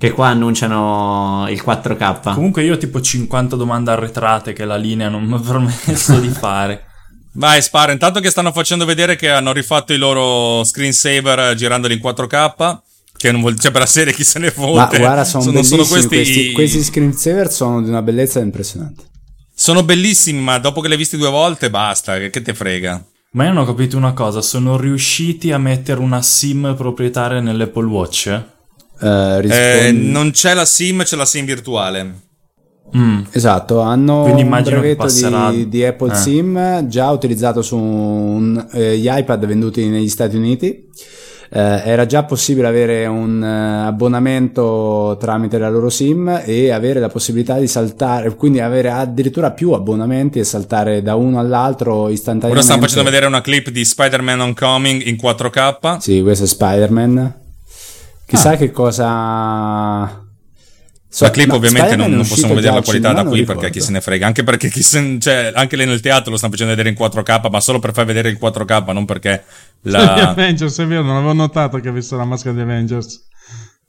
Che qua annunciano il 4K. Comunque io ho tipo 50 domande arretrate che la linea non mi ha permesso di fare. Vai, spara. Intanto che stanno facendo vedere che hanno rifatto i loro screensaver girandoli in 4K. Che non vuol cioè per la serie chi se ne Ma fotte. guarda, sono, sono, sono bellissimi questi, questi, questi screensaver sono di una bellezza impressionante. Sono bellissimi, ma dopo che li hai visti due volte basta. Che, che te frega? Ma io non ho capito una cosa, sono riusciti a mettere una SIM proprietaria nell'Apple Watch? Eh, Eh, rispondi- non c'è la SIM, c'è la SIM virtuale. Mm. Esatto, hanno Quindi un brevetto passerà- di, di Apple eh. SIM già utilizzato su un- eh, gli iPad venduti negli Stati Uniti. Eh, era già possibile avere un eh, abbonamento tramite la loro SIM e avere la possibilità di saltare, quindi avere addirittura più abbonamenti e saltare da uno all'altro istantaneamente. Ora stanno facendo vedere una clip di Spider-Man Homecoming in 4K. Sì, questo è Spider-Man. Chissà che cosa. So- la clip ma ovviamente non, non possiamo vedere la al qualità da qui perché chi se ne frega. Anche perché chi se, cioè, anche lì nel teatro lo stanno facendo vedere in 4K, ma solo per far vedere il 4K, non perché Gli la... Avengers, è vero, non avevo notato che avesse la maschera di Avengers.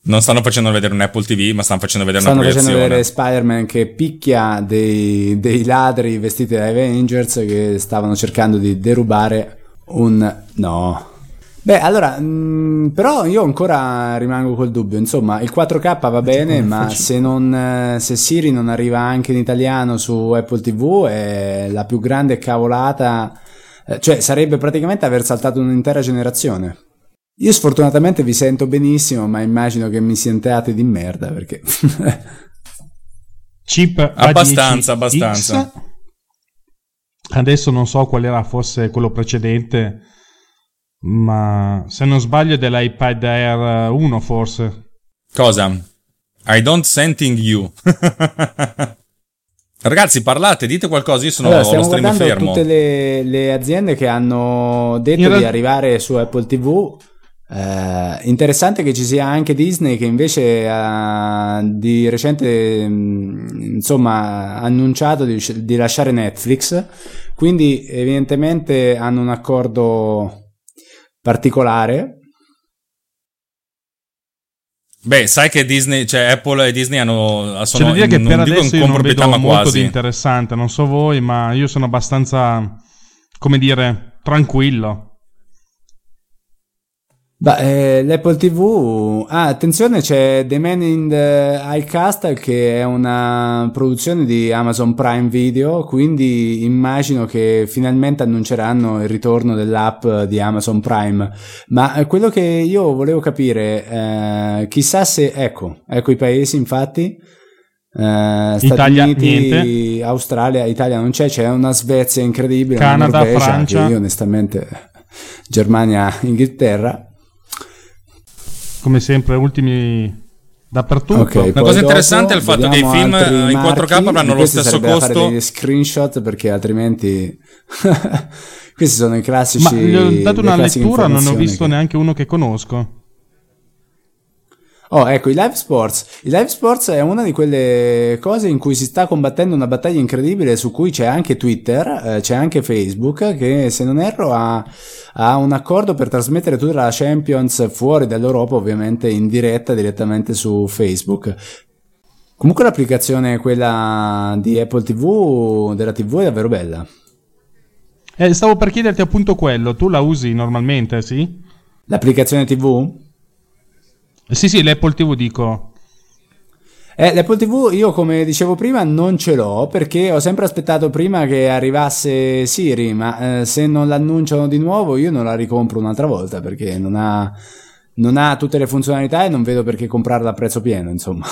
non stanno facendo vedere un Apple TV, ma stanno facendo vedere Stanno una facendo proiezione. vedere Spider-Man che picchia dei, dei ladri vestiti da Avengers che stavano cercando di derubare un... No. Beh, allora, mh, però io ancora rimango col dubbio. Insomma, il 4K va bene, ma se, non, eh, se Siri non arriva anche in italiano su Apple TV è la più grande cavolata. eh, Cioè, sarebbe praticamente aver saltato un'intera generazione. Io sfortunatamente vi sento benissimo, ma immagino che mi sentiate di merda perché... <laughs> Chip Abbastanza, A10X. abbastanza. Adesso non so qual era fosse quello precedente, ma se non sbaglio è dell'iPad Air 1 forse. Cosa? I don't sending you. <laughs> Ragazzi, parlate, dite qualcosa. Io sono allora, lo stiamo stream guardando fermo. tutte le, le aziende che hanno detto In di arrivare su Apple TV. Eh, interessante che ci sia anche Disney che invece ha di recente mh, insomma ha annunciato di, di lasciare Netflix quindi evidentemente hanno un accordo particolare Beh, sai che Disney, cioè Apple e Disney hanno C'è sono da dire che non per dico adesso io non vedo ma molto quasi. di interessante, non so voi, ma io sono abbastanza, come dire, tranquillo. Beh, eh, l'Apple TV. Ah, attenzione, c'è The Man in the High Castle che è una produzione di Amazon Prime Video. Quindi immagino che finalmente annunceranno il ritorno dell'app di Amazon Prime. Ma eh, quello che io volevo capire, eh, chissà se. Ecco, ecco i paesi, infatti. Eh, Stati Italia, Uniti, niente. Australia, Italia non c'è, c'è una Svezia incredibile, una Canada, Norvegia, Francia. io onestamente Germania, Inghilterra. Come sempre, ultimi dappertutto. Ok, Una cosa interessante è il fatto che i film in 4K marchi. avranno lo stesso da fare costo. degli screenshot perché altrimenti <laughs> questi sono i classici Ma gli ho dato una lettura, non ho visto che- neanche uno che conosco. Oh, ecco, i live sports. I live sports è una di quelle cose in cui si sta combattendo una battaglia incredibile su cui c'è anche Twitter, eh, c'è anche Facebook che se non erro ha, ha un accordo per trasmettere tutta la Champions fuori dall'Europa, ovviamente in diretta direttamente su Facebook. Comunque l'applicazione quella di Apple TV della TV è davvero bella. Eh, stavo per chiederti appunto quello, tu la usi normalmente, sì? L'applicazione TV? Eh, Sì, sì, l'Apple TV dico. Eh, l'Apple TV io come dicevo prima non ce l'ho perché ho sempre aspettato prima che arrivasse Siri, ma eh, se non l'annunciano di nuovo io non la ricompro un'altra volta perché non ha, non ha tutte le funzionalità e non vedo perché comprarla a prezzo pieno, insomma.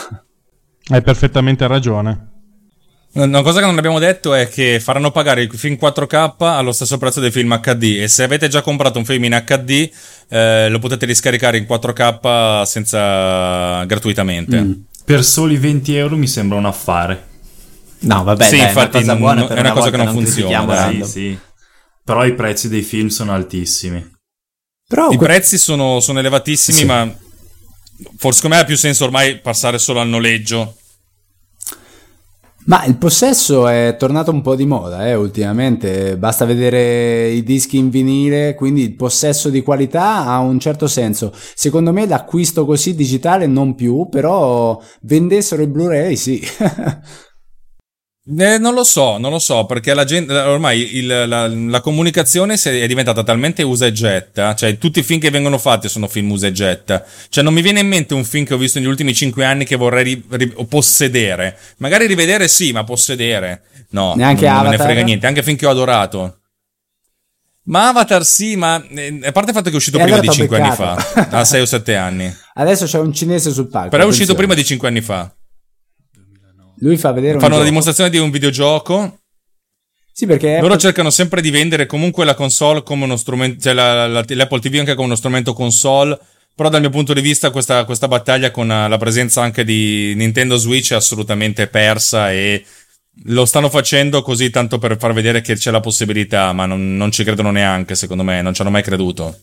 Hai perfettamente ragione. Una cosa che non abbiamo detto è che faranno pagare il film 4K allo stesso prezzo del film HD e se avete già comprato un film in HD eh, lo potete riscaricare in 4K senza gratuitamente. Mm. Per soli 20 euro mi sembra un affare. No, vabbè, Sì, dai, infatti, è una cosa non- buona è una cosa che non funziona, critichiamo dai, Sì, sì. Però i prezzi dei film sono altissimi. Però I que- prezzi sono, sono elevatissimi, Sì. ma forse secondo me ha più senso ormai passare solo al noleggio. Ma il possesso è tornato un po' di moda, eh, ultimamente. Basta vedere i dischi in vinile, quindi il possesso di qualità ha un certo senso. Secondo me l'acquisto così digitale non più, però vendessero i Blu-ray, sì. <laughs> Eh, non lo so, non lo so, perché la gente, ormai il- la, la comunicazione è diventata talmente usa e getta, cioè tutti i film che vengono fatti sono film usa e getta. Cioè non mi viene in mente un film che ho visto negli ultimi cinque anni che vorrei ri- ri- possedere. Magari rivedere sì, ma possedere no. Neanche non, non me ne frega niente, anche film che ho adorato. Ma Avatar sì, ma eh, a parte il fatto che è uscito E prima allora di 5 anni fa, a 6 o 7 anni. <laughs> Adesso c'è un cinese sul palco. Però è uscito prima di 5 anni fa. Lui fa vedere Fanno la dimostrazione di un videogioco Sì, perché Loro Apple- cercano sempre di vendere comunque la console come uno strumento, cioè la- la- l'Apple TV anche come uno strumento console. Però dal mio punto di vista questa, questa battaglia con eh, la presenza anche di Nintendo Switch è assolutamente persa e lo stanno facendo così tanto per far vedere che c'è la possibilità, ma non, non ci credono neanche, secondo me, non ci hanno mai creduto.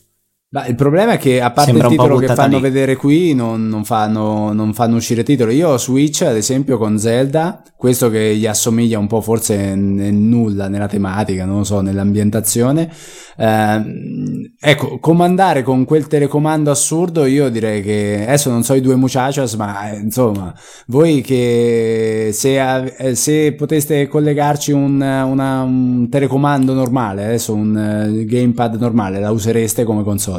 Ma il problema è che a parte Sembra il titolo che fanno lì. vedere qui non, non fanno, non fanno uscire titoli. Io ho Switch ad esempio con Zelda, questo che gli assomiglia un po' forse nel nulla nella tematica, non lo so, nell'ambientazione. Ehm, ecco, comandare con quel telecomando assurdo io direi che adesso non so i due muchachos, ma eh, insomma, voi che se, eh, se poteste collegarci un, una- un telecomando normale, adesso un eh, gamepad normale, la usereste come console?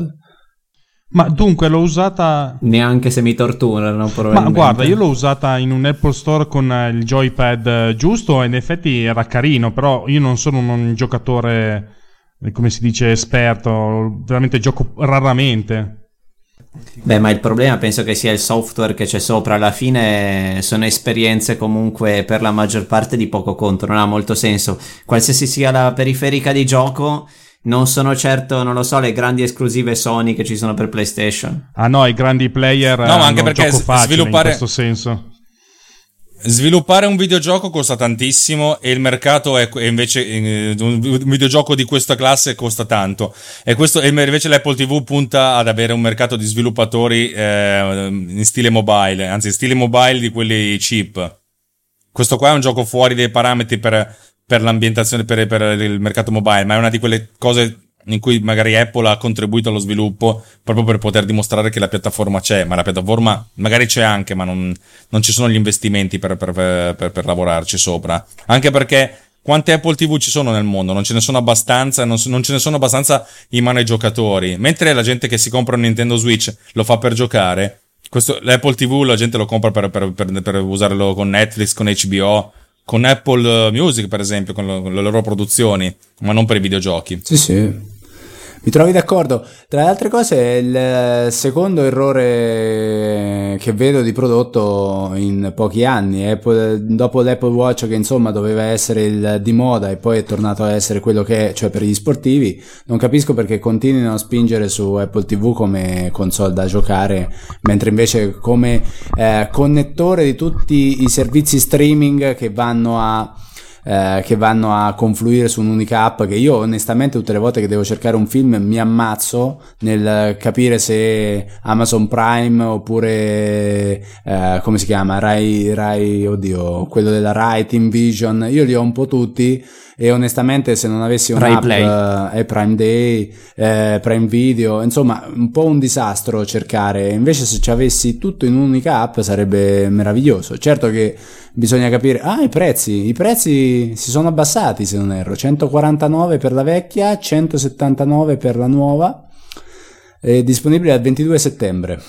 Ma dunque l'ho usata. Neanche se mi torturano, Ma probabilmente. guarda, io l'ho usata in un Apple Store con eh, il joypad eh, giusto e in effetti era carino, però io non sono un giocatore, eh, come si dice, esperto, veramente gioco raramente. Beh, ma il problema penso che sia il software che c'è sopra. Alla fine sono esperienze comunque per la maggior parte di poco conto, non ha molto senso. Qualsiasi sia la periferica di gioco, non sono certo, non lo so, le grandi esclusive Sony che ci sono per PlayStation. Ah no, i grandi player No, ma hanno anche un perché gioco s- facile sviluppare- in questo senso. Sviluppare un videogioco costa tantissimo e il mercato è è invece eh, un videogioco di questa classe costa tanto e questo e invece l'Apple TV punta ad avere un mercato di sviluppatori eh, in stile mobile, anzi in stile mobile di quelli cheap. Questo qua è un gioco fuori dai parametri per, per l'ambientazione per, per il mercato mobile, ma è una di quelle cose in cui magari Apple ha contribuito allo sviluppo proprio per poter dimostrare che la piattaforma c'è, ma la piattaforma magari c'è anche, ma non, non ci sono gli investimenti per, per- per- per lavorarci sopra. Anche perché quante Apple TV ci sono nel mondo? Non ce ne sono abbastanza, non, non ce ne sono abbastanza in mano ai giocatori. Mentre la gente che si compra un Nintendo Switch lo fa per giocare, questo, l'Apple TV la gente lo compra per, per- per- per usarlo con Netflix, con HBO, con Apple Music per esempio, con, le loro produzioni, ma non per i videogiochi. Sì, sì. Mi trovi d'accordo. Tra le altre cose, il eh, secondo errore che vedo di prodotto in pochi anni, Apple- dopo l'Apple Watch che insomma doveva essere il di moda e poi è tornato a essere quello che è, cioè per gli sportivi, non capisco perché continuino a spingere su Apple TV come console da giocare, mentre invece come eh, connettore di tutti i servizi streaming che vanno a eh, che vanno a confluire su un'unica app che io onestamente tutte le volte che devo cercare un film mi ammazzo nel capire se Amazon Prime oppure eh, come si chiama? Rai, Rai oddio quello della Rai Team Vision. Io li ho un po' tutti e onestamente se non avessi Rai un'app Play. eh, Prime Day eh, Prime Video insomma un po' un disastro cercare. Invece se ci avessi tutto in un'unica app sarebbe meraviglioso. Certo che bisogna capire ah i prezzi. I prezzi si sono abbassati se non erro. 149 per la vecchia 179 per la nuova è disponibile al 22 settembre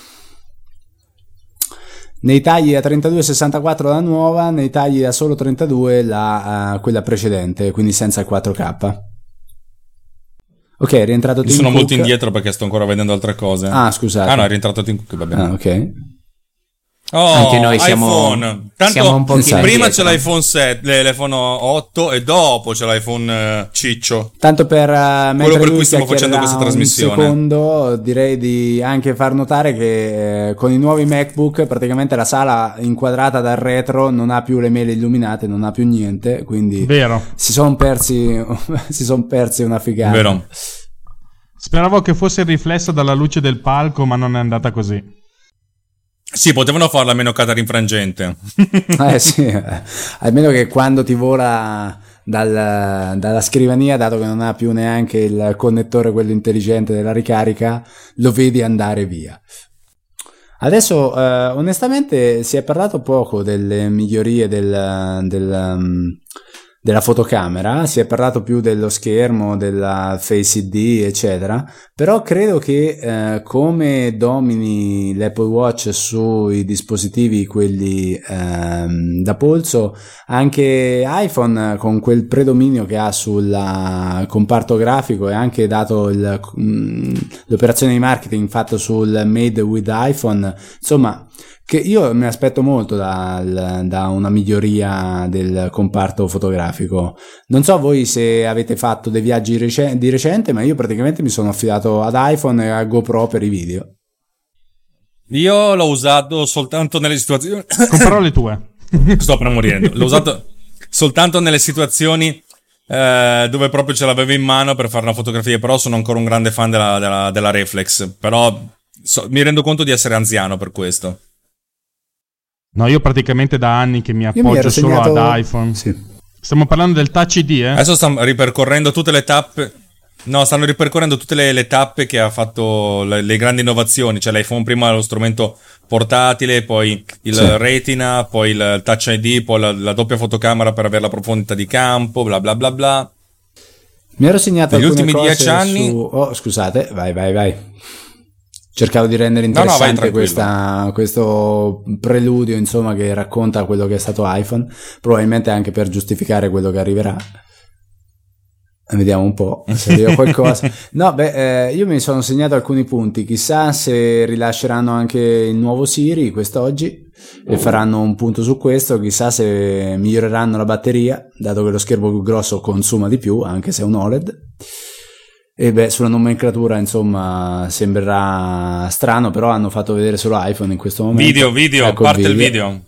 nei tagli da 32,64 la nuova, nei tagli da solo 32 la, eh, quella precedente, quindi senza il 4K. Ok, è rientrato Tim sono molto indietro perché sto ancora vedendo altre cose. Ah, scusate. Ah no, è rientrato Tim Cook, va bene. Ah, ok. Oh, Anche noi siamo- iPhone. Tanto siamo un pochino prima indietro. c'è l'iPhone 7, l'iPhone 8 e dopo c'è l'iPhone eh, ciccio. Tanto per uh, mentre per cui stiamo facendo questa un trasmissione. secondo, direi di anche far notare che eh, con i nuovi MacBook praticamente la sala inquadrata dal retro non ha più le mele illuminate, non ha più niente, quindi Vero. si sono persi <laughs> si son persi una figata. Vero? Speravo che fosse riflesso dalla luce del palco, ma non è andata così. Sì, potevano farla meno infrangente. <laughs> Eh sì, <laughs> eh, almeno che quando ti vola dal- dalla scrivania, dato che non ha più neanche il connettore quello intelligente della ricarica, lo vedi andare via. Adesso, eh, onestamente, si è parlato poco delle migliorie del- del, um, della fotocamera, si è parlato più dello schermo, della Face ID, eccetera, però credo che eh, come domini l'Apple Watch sui dispositivi quelli ehm, da polso, anche iPhone con quel predominio che ha sul eh, comparto grafico e anche dato il, mm, l'operazione di marketing fatta sul Made with iPhone, insomma, che io mi aspetto molto dal- da una miglioria del comparto fotografico. Non so voi se avete fatto dei viaggi rece- di recente, ma io praticamente mi sono affidato ad iPhone e a GoPro per i video. Io l'ho usato soltanto nelle situazioni. Con parole tue. <laughs> Sto appena morendo. L'ho usato soltanto nelle situazioni eh, dove proprio ce l'avevo in mano per fare una fotografia. Però sono ancora un grande fan della, della- della reflex. Però so- mi rendo conto di essere anziano per questo. No, io praticamente da anni che mi Io mi appoggio ero solo segnato... ad iPhone. Sì. Stiamo parlando del Touch ID, eh? Adesso stanno ripercorrendo tutte le tappe. No, stanno ripercorrendo tutte le, le tappe che ha fatto le, le grandi innovazioni. Cioè, l'iPhone prima lo strumento portatile, poi il Sì. Retina, poi il Touch ID, poi la, la doppia fotocamera per avere la profondità di campo, bla bla bla bla. Mi ero segnato Negli ultimi cose dieci anni- su- Oh, scusate, vai, vai, vai. Cercavo di rendere No, no, interessante tranquillo. questa- questo preludio, insomma, che racconta quello che è stato iPhone, probabilmente anche per giustificare quello che arriverà. Vediamo un po' <laughs> se arriva qualcosa. No, beh, eh, io mi sono segnato alcuni punti. Chissà se rilasceranno anche il nuovo Siri quest'oggi e faranno un punto su questo. Chissà se miglioreranno la batteria, dato che lo schermo più grosso consuma di più, anche se è un OLED. E beh, sulla nomenclatura, insomma, sembrerà strano, però hanno fatto vedere solo iPhone in questo momento. Video, video, Ecco parte il video.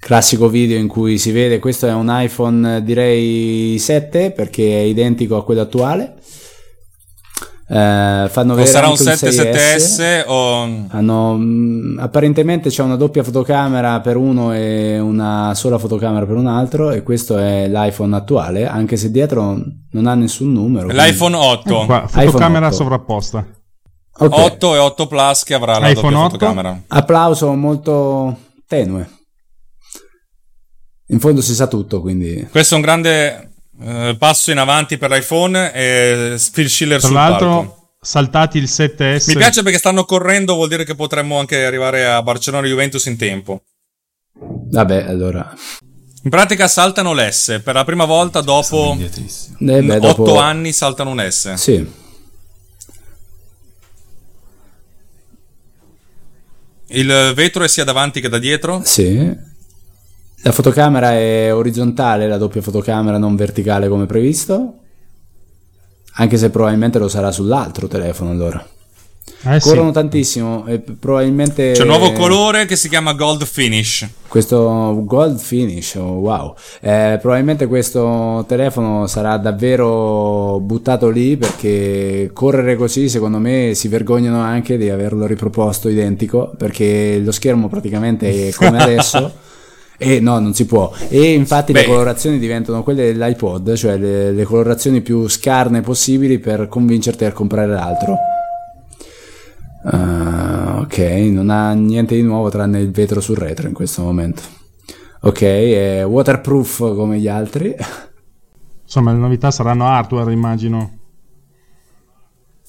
classico video in cui si vede questo è un iPhone direi 7 perché è identico a quello attuale Eh, fanno O sarà un anche 7 7S o... hanno, mh, apparentemente c'è una doppia fotocamera per uno e una sola fotocamera per un altro e questo è l'iPhone attuale anche se dietro non ha nessun numero quindi- L'iPhone 8. Qua, iPhone fotocamera 8. sovrapposta. Ok. 8 e 8 Plus che avrà la iPhone doppia 8. fotocamera. applauso molto tenue in fondo si sa tutto quindi Questo è un grande eh, passo in avanti per l'iPhone e Phil Schiller Tra sul l'altro, palco. saltati il 7S. Mi piace perché stanno correndo, vuol dire che potremmo anche arrivare a Barcellona Juventus in tempo. vabbè allora In pratica saltano l'S, per la prima volta dopo. Eh beh, 8 dopo- anni saltano un S. Sì, Il vetro è sia davanti che da dietro. sì. La fotocamera è orizzontale, la doppia fotocamera non verticale come previsto. Anche se probabilmente lo sarà sull'altro telefono allora. Eh sì. Corrono tantissimo e probabilmente... C'è un nuovo colore che si chiama Gold Finish. Questo gold finish, oh, wow. Eh, probabilmente questo telefono sarà davvero buttato lì perché correre così secondo me si vergognano anche di averlo riproposto identico perché lo schermo praticamente è come <laughs> adesso. E no, non si può. E infatti le Beh. colorazioni diventano quelle dell'iPod, cioè le, le colorazioni più scarne possibili per convincerti a comprare l'altro. Ah, ok, non ha niente di nuovo tranne il vetro sul retro in questo momento. Ok, è waterproof come gli altri. <laughs> Insomma, le novità saranno hardware, immagino.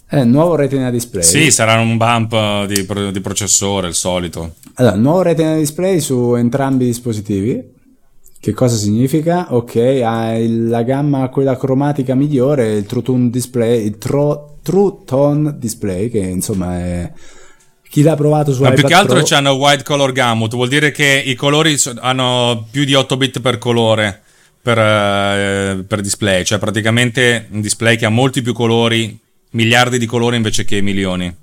È nuovo retina display. Sì, sarà un bump di, pro- di processore, il solito. Allora, nuovo retina display su entrambi i dispositivi. Che cosa significa? Ok, ha la gamma quella cromatica migliore, il True Tone Display, il Tro- True Tone Display, che insomma è chi l'ha provato su Ma iPad più che altro Pro- c'hanno white color gamut, vuol dire che i colori hanno più di 8 bit per colore per, eh, per display, cioè praticamente un display che ha molti più colori, miliardi di colori invece che milioni.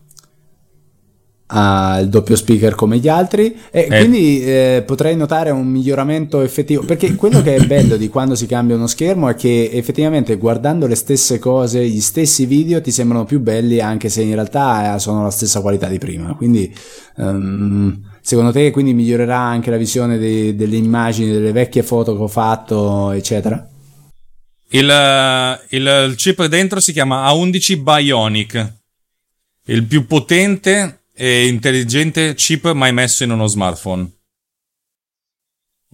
ha il doppio speaker come gli altri e Eh. quindi eh, potrei notare un miglioramento effettivo perché quello che è bello di quando si cambia uno schermo è che effettivamente guardando le stesse cose gli stessi video ti sembrano più belli anche se in realtà eh, sono la stessa qualità di prima quindi ehm, secondo te quindi migliorerà anche la visione dei- delle immagini delle vecchie foto che ho fatto eccetera Il, eh, il- il chip dentro si chiama A11 Bionic, il più potente e intelligente chip mai messo in uno smartphone.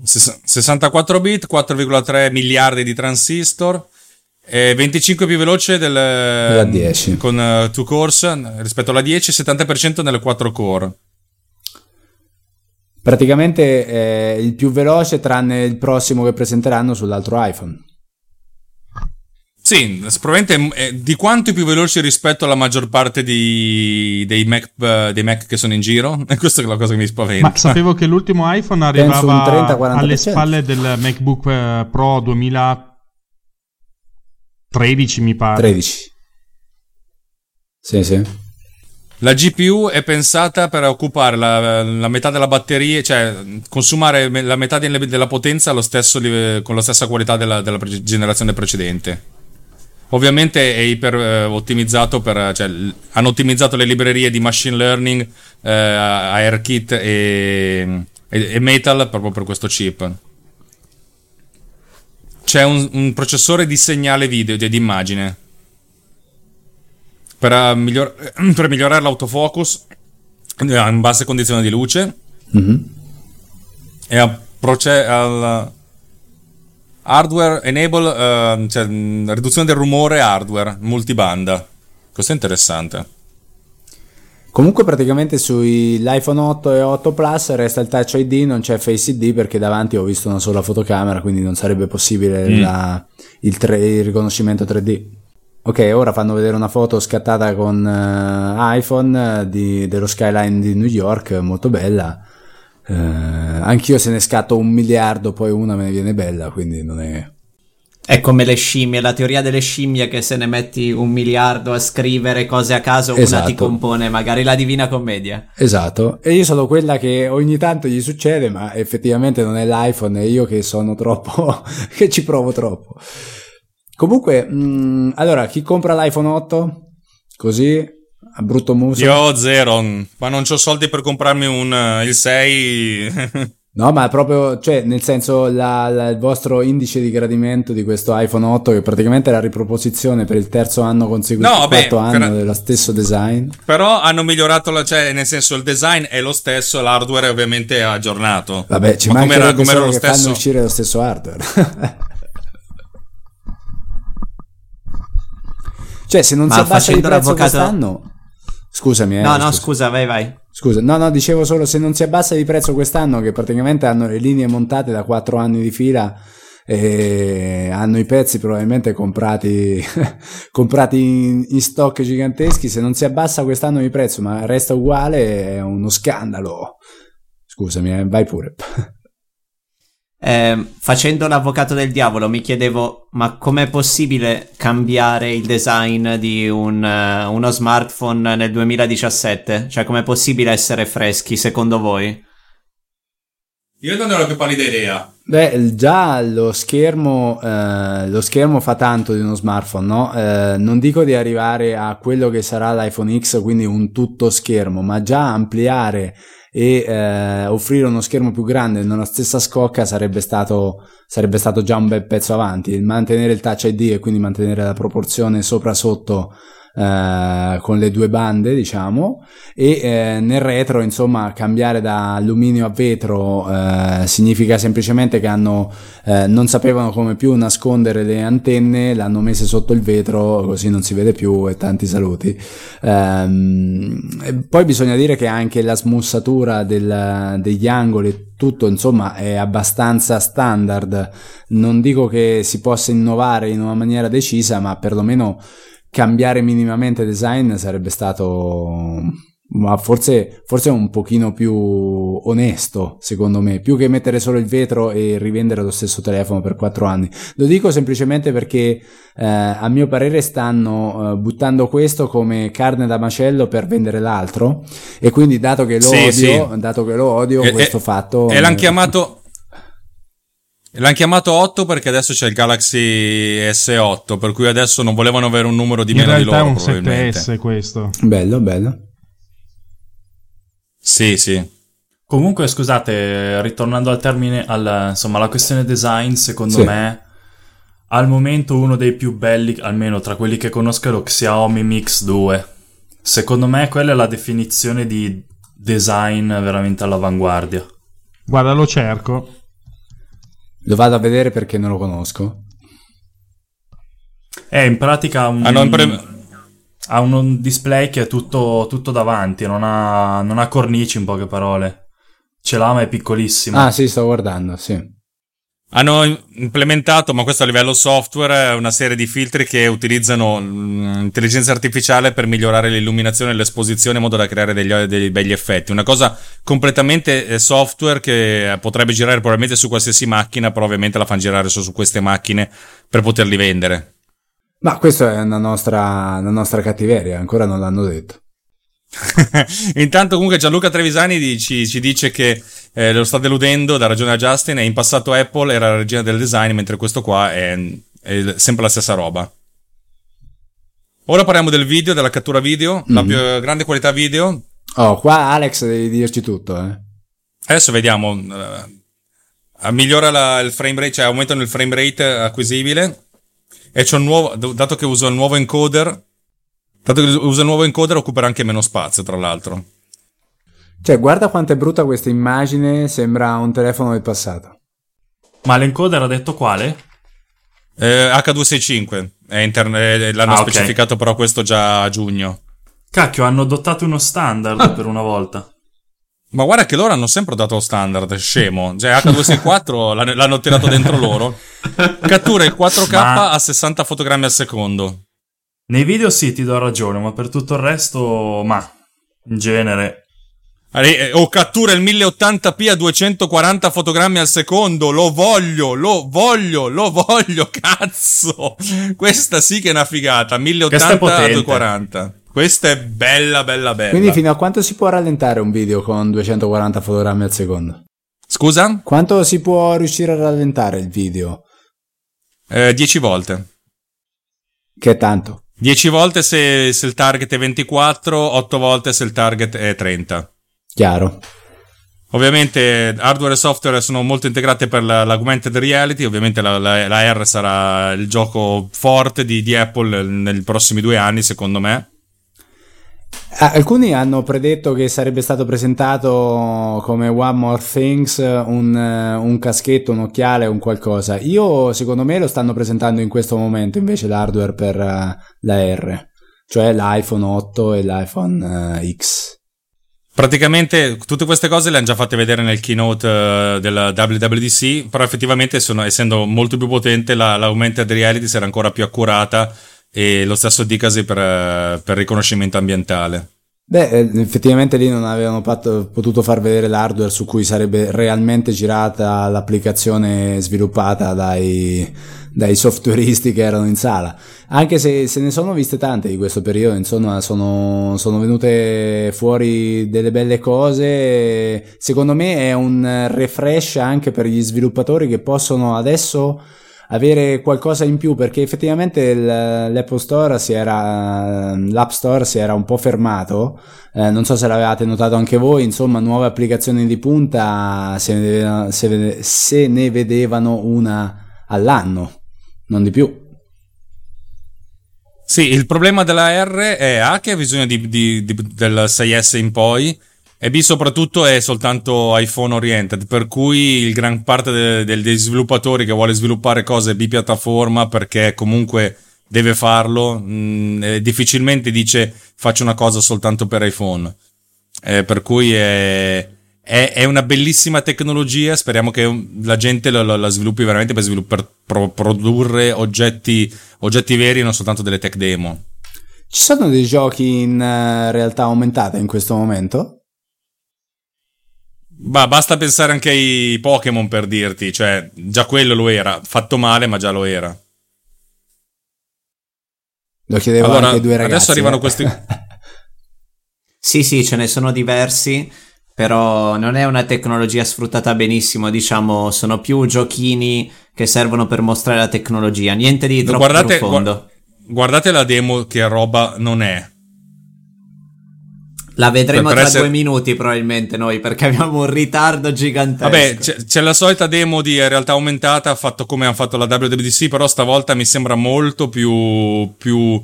Ses- 64 bit, 4,3 miliardi di transistor, e 25 più veloce del, Della 10. con 2 cores rispetto alla 10, 70% nelle 4 core. praticamente è il più veloce tranne il prossimo che presenteranno sull'altro iPhone Sì, probabilmente è di quanto più veloci rispetto alla maggior parte di- dei, Mac, eh, dei Mac che sono in giro. E <laughs> questa è la cosa che mi spaventa. Ma sapevo che l'ultimo iPhone arrivava 30-40%. alle spalle del MacBook eh, Pro 2013, mi pare. 13 sì sì La GPU è pensata per occupare la, la metà della batteria, cioè consumare me- la metà della potenza allo stesso con la stessa qualità della, della generazione precedente. Ovviamente è iper eh, ottimizzato per, cioè, l- hanno ottimizzato le librerie di machine learning, eh, ARKit e, e, e Metal proprio per questo chip. C'è un, un processore di segnale video, di, di immagine per, eh, miglior- <clears throat> per migliorare l'autofocus eh, in basse condizioni di luce Mhm. e a proce- al hardware enable, eh, cioè mh, riduzione del rumore hardware multibanda. Questo è interessante. Comunque praticamente sull'iPhone 8 e 8 Plus resta il Touch ID, non c'è Face ID perché davanti ho visto una sola fotocamera, quindi non sarebbe possibile Mm. la- il, tre- il riconoscimento 3D. Ok, ora fanno vedere una foto scattata con eh, iPhone eh, di- dello skyline di New York, molto bella. Eh, anch'io se ne scatto un miliardo, poi una me ne viene bella, quindi non è... È come le scimmie, la teoria delle scimmie che se ne metti un miliardo a scrivere cose a caso, una Esatto. ti compone magari la Divina Commedia. Esatto, e io sono quella che ogni tanto gli succede, ma effettivamente non è l'iPhone, è io che sono troppo, <laughs> che ci provo troppo. Comunque, mh, allora, chi compra l'iPhone 8? Così, a brutto muso? Io ho zero, ma non ho soldi per comprarmi un, eh, il 6. <laughs> No, ma proprio, cioè, nel senso, la- la- il vostro indice di gradimento di questo iPhone 8, che praticamente è la riproposizione per il terzo anno consecutivo, No, vabbè, quarto anno per- dello stesso design. Però hanno migliorato, la, cioè, nel senso, il design è lo stesso, l'hardware è ovviamente aggiornato. Vabbè, ci Ma mancherebbe com'era solo lo che fanno stesso? uscire lo stesso hardware. <laughs> cioè, se non Ma si abbassa di facendo prezzo quest'anno... Scusami, eh, no, no, scusa. scusa, vai, vai. Scusa, no, no, dicevo solo se non si abbassa di prezzo quest'anno, che praticamente hanno le linee montate da 4 anni di fila e hanno i pezzi probabilmente comprati, <laughs> comprati in, in stock giganteschi, se non si abbassa quest'anno di prezzo ma resta uguale è uno scandalo. Scusami, eh, vai pure. <laughs> Eh, facendo l'avvocato del diavolo mi chiedevo ma com'è possibile cambiare il design di un, eh, uno smartphone nel 2017? Cioè com'è possibile essere freschi secondo voi? Io non ne ho la più pallida idea. Beh, già lo schermo, eh, lo schermo fa tanto di uno smartphone, no? Eh, non dico di arrivare a quello che sarà l'iPhone X, quindi un tutto schermo, ma già ampliare e eh, offrire uno schermo più grande nella stessa scocca sarebbe stato, sarebbe stato già un bel pezzo avanti. Mantenere il Touch ID e quindi mantenere la proporzione sopra-sotto eh, con le due bande, diciamo, e eh, nel retro, insomma, cambiare da alluminio a vetro eh, significa semplicemente che hanno, eh, non sapevano come più nascondere le antenne, l'hanno messe sotto il vetro, così non si vede più e tanti saluti. Ehm, poi bisogna dire che anche la smussatura del- degli angoli tutto insomma è abbastanza standard non dico che si possa innovare in una maniera decisa ma perlomeno cambiare minimamente design sarebbe stato ma forse, forse un pochino più onesto, secondo me, più che mettere solo il vetro e rivendere lo stesso telefono per quattro anni. Lo dico semplicemente perché eh, a mio parere stanno eh, buttando questo come carne da macello per vendere l'altro e quindi dato che lo Sì, odio, sì. dato che lo odio, E- questo e- fatto E l'hanno chiamato. L'hanno chiamato 8 perché adesso c'è il Galaxy S8, per cui adesso non volevano avere un numero di In meno di realtà è loro, un probabilmente. 7S questo. bello, bello. Sì, sì. Comunque, scusate, ritornando al termine, alla, insomma, alla questione design, secondo Sì. me, al momento uno dei più belli, almeno tra quelli che conosco, è lo Xiaomi Mix 2. Secondo me quella è la definizione di design veramente all'avanguardia. Guarda, lo cerco. Lo vado a vedere perché non lo conosco. È in pratica un, Hanno impre- ha un display che è tutto, tutto davanti, non ha, non ha cornici in poche parole. Ce l'ha ma è piccolissimo. Ah, sì, sto guardando, sì. Hanno implementato, ma questo a livello software, una serie di filtri che utilizzano l'intelligenza artificiale per migliorare l'illuminazione e l'esposizione in modo da creare degli, dei begli effetti. Una cosa completamente eh, software che potrebbe girare probabilmente su qualsiasi macchina, però ovviamente la fanno girare solo su queste macchine per poterli vendere. Ma questa è una nostra, una nostra cattiveria, ancora non l'hanno detto. <laughs> Intanto comunque Gianluca Trevisani di- ci, dice che eh, lo sta deludendo, da ragione a Justin, e in passato Apple era la regina del design, mentre questo qua è, è sempre la stessa roba. Ora parliamo del video, della cattura video, la più grande qualità video. Oh, qua Alex devi dirci tutto, eh. Adesso vediamo, eh, migliora la- il frame rate, cioè aumentano il frame rate acquisibile. E c'è un nuovo, dato che uso il nuovo encoder, dato che uso il nuovo encoder occuperà anche meno spazio, tra l'altro. Cioè, guarda quanto è brutta questa immagine, sembra un telefono del passato. Ma l'encoder ha detto quale? Eh, H265 è interne- eh, l'hanno Ah, ok. specificato però questo già a giugno. Cacchio, hanno adottato uno standard per una volta. Ma guarda che loro hanno sempre dato lo standard, scemo. Cioè H264 <laughs> l'hanno, l'hanno tirato dentro loro. <laughs> Cattura il 4K Ma- a 60 fotogrammi al secondo. Nei video sì, ti do ragione, ma per tutto il resto, ma in genere. Eh, O cattura il 1080p a 240 fotogrammi al secondo. Lo voglio, lo voglio, lo voglio, <laughs> cazzo. Questa sì che è una figata. Questa è 1080 a potente. 240. Questa è bella, bella, bella. Quindi fino a quanto si può rallentare un video con 240 fotogrammi al secondo? Scusa? Quanto si può riuscire a rallentare il video? Eh, 10 volte. Che tanto. 10 volte se, se il target è 24, 8 volte se il target è 30. Chiaro. Ovviamente hardware e software sono molto integrate per la- l'augmented reality, ovviamente la, la- la R sarà il gioco forte di, di Apple nei prossimi due anni, secondo me. Ah, alcuni hanno predetto che sarebbe stato presentato come One More Things un, eh, un caschetto, un occhiale, un qualcosa. Io, secondo me, lo stanno presentando in questo momento invece l'hardware per eh, la R, cioè l'iPhone 8 e l'iPhone eh, X. Praticamente tutte queste cose le hanno già fatte vedere nel keynote della WWDC, però effettivamente sono- essendo molto più potente la, l'augmented reality sarà ancora più accurata e lo stesso dicasi per, eh, per riconoscimento ambientale. Beh, eh, effettivamente lì non avevano fatto- potuto far vedere l'hardware su cui sarebbe realmente girata l'applicazione sviluppata dai, dai softwareisti che erano in sala. Anche se se ne sono viste tante di questo periodo, insomma, sono, sono venute fuori delle belle cose. Secondo me è un refresh anche per gli sviluppatori che possono adesso avere qualcosa in più perché effettivamente l'Apple Store si era l'App Store si era un po' fermato eh, non so se l'avevate notato anche voi insomma nuove applicazioni di punta se ne, vedevano, se se ne vedevano una all'anno non di più. Sì, il problema della R è A che ha bisogno di, di- di- del 6S in poi e B soprattutto è soltanto iPhone oriented, per cui il gran parte de- degli sviluppatori che vuole sviluppare cose bipiattaforma perché comunque deve farlo, mh, eh, difficilmente dice faccio una cosa soltanto per iPhone. Eh, per cui è, è- è una bellissima tecnologia, speriamo che um, la gente la, la- la sviluppi veramente per, svilupp- per pro- produrre oggetti, oggetti veri e non soltanto delle tech demo. Ci sono dei giochi in uh, realtà aumentata in questo momento? Ma basta pensare anche ai Pokémon per dirti, cioè già quello lo era, fatto male ma già lo era. Lo chiedevo allora, anche ai due ragazzi. Adesso arrivano eh. questi... <laughs> sì, sì, ce ne sono diversi, però non è una tecnologia sfruttata benissimo, diciamo, sono più giochini che servono per mostrare la tecnologia, niente di troppo guardate, guardate la demo che roba non è. La vedremo tra essere... due minuti probabilmente noi perché abbiamo un ritardo gigantesco. Vabbè, c'è, c'è, la solita demo di realtà aumentata fatto come hanno fatto la WWDC, però stavolta mi sembra molto più... più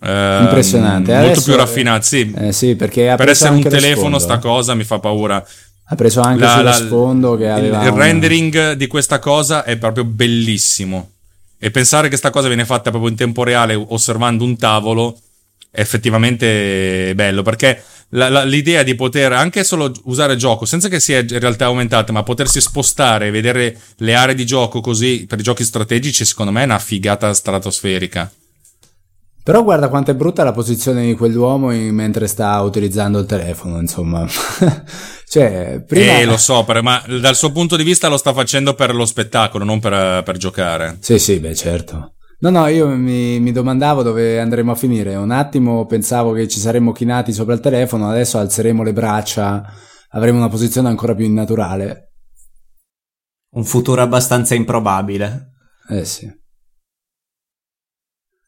eh, Impressionante. Molto Adesso, più raffinato, sì. Eh, sì perché per essere un telefono sta cosa mi fa paura. Ha preso anche la, sullo la, sfondo che aveva... Il, il rendering di questa cosa è proprio bellissimo. E pensare che questa cosa viene fatta proprio in tempo reale osservando un tavolo è effettivamente bello perché la, la, l'idea di poter anche solo usare gioco senza che sia in realtà aumentata, ma potersi spostare e vedere le aree di gioco così per i giochi strategici, secondo me è una figata stratosferica. Però guarda quanto è brutta la posizione di quell'uomo mentre sta utilizzando il telefono, insomma. <laughs> cioè, prima... Eh, lo so, per, ma dal suo punto di vista lo sta facendo per lo spettacolo, non per, per giocare. Sì, sì, beh, certo. No, no, io mi, mi, domandavo dove andremo a finire. Un attimo pensavo che ci saremmo chinati sopra il telefono, adesso alzeremo le braccia, avremo una posizione ancora più innaturale. Un futuro abbastanza improbabile. Eh sì.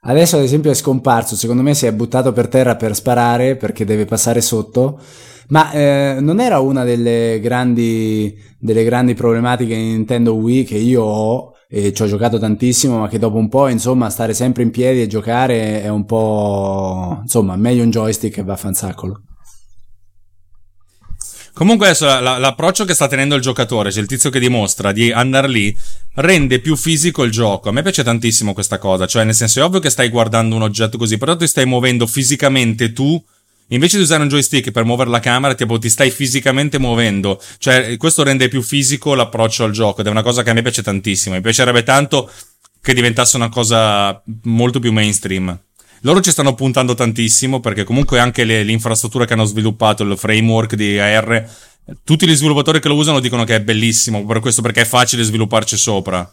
Adesso ad esempio è scomparso, secondo me si è buttato per terra per sparare perché deve passare sotto, ma eh, non era una delle grandi, delle grandi problematiche in Nintendo Wii che io ho e ci ho giocato tantissimo, ma che dopo un po', insomma, stare sempre in piedi e giocare è un po', insomma, meglio un joystick che va a fanzacolo. Comunque adesso la, la, l'approccio che sta tenendo il giocatore, cioè il tizio che dimostra di andare lì, rende più fisico il gioco. A me piace tantissimo questa cosa, cioè nel senso è ovvio che stai guardando un oggetto così, però ti stai muovendo fisicamente tu invece di usare un joystick per muovere la camera, tipo ti stai fisicamente muovendo. Cioè, questo rende più fisico l'approccio al gioco ed è una cosa che a me piace tantissimo. Mi piacerebbe tanto che diventasse una cosa molto più mainstream. Loro ci stanno puntando tantissimo perché comunque anche le, l'infrastruttura che hanno sviluppato, il framework di AR, tutti gli sviluppatori che lo usano dicono che è bellissimo, per questo perché è facile svilupparci sopra.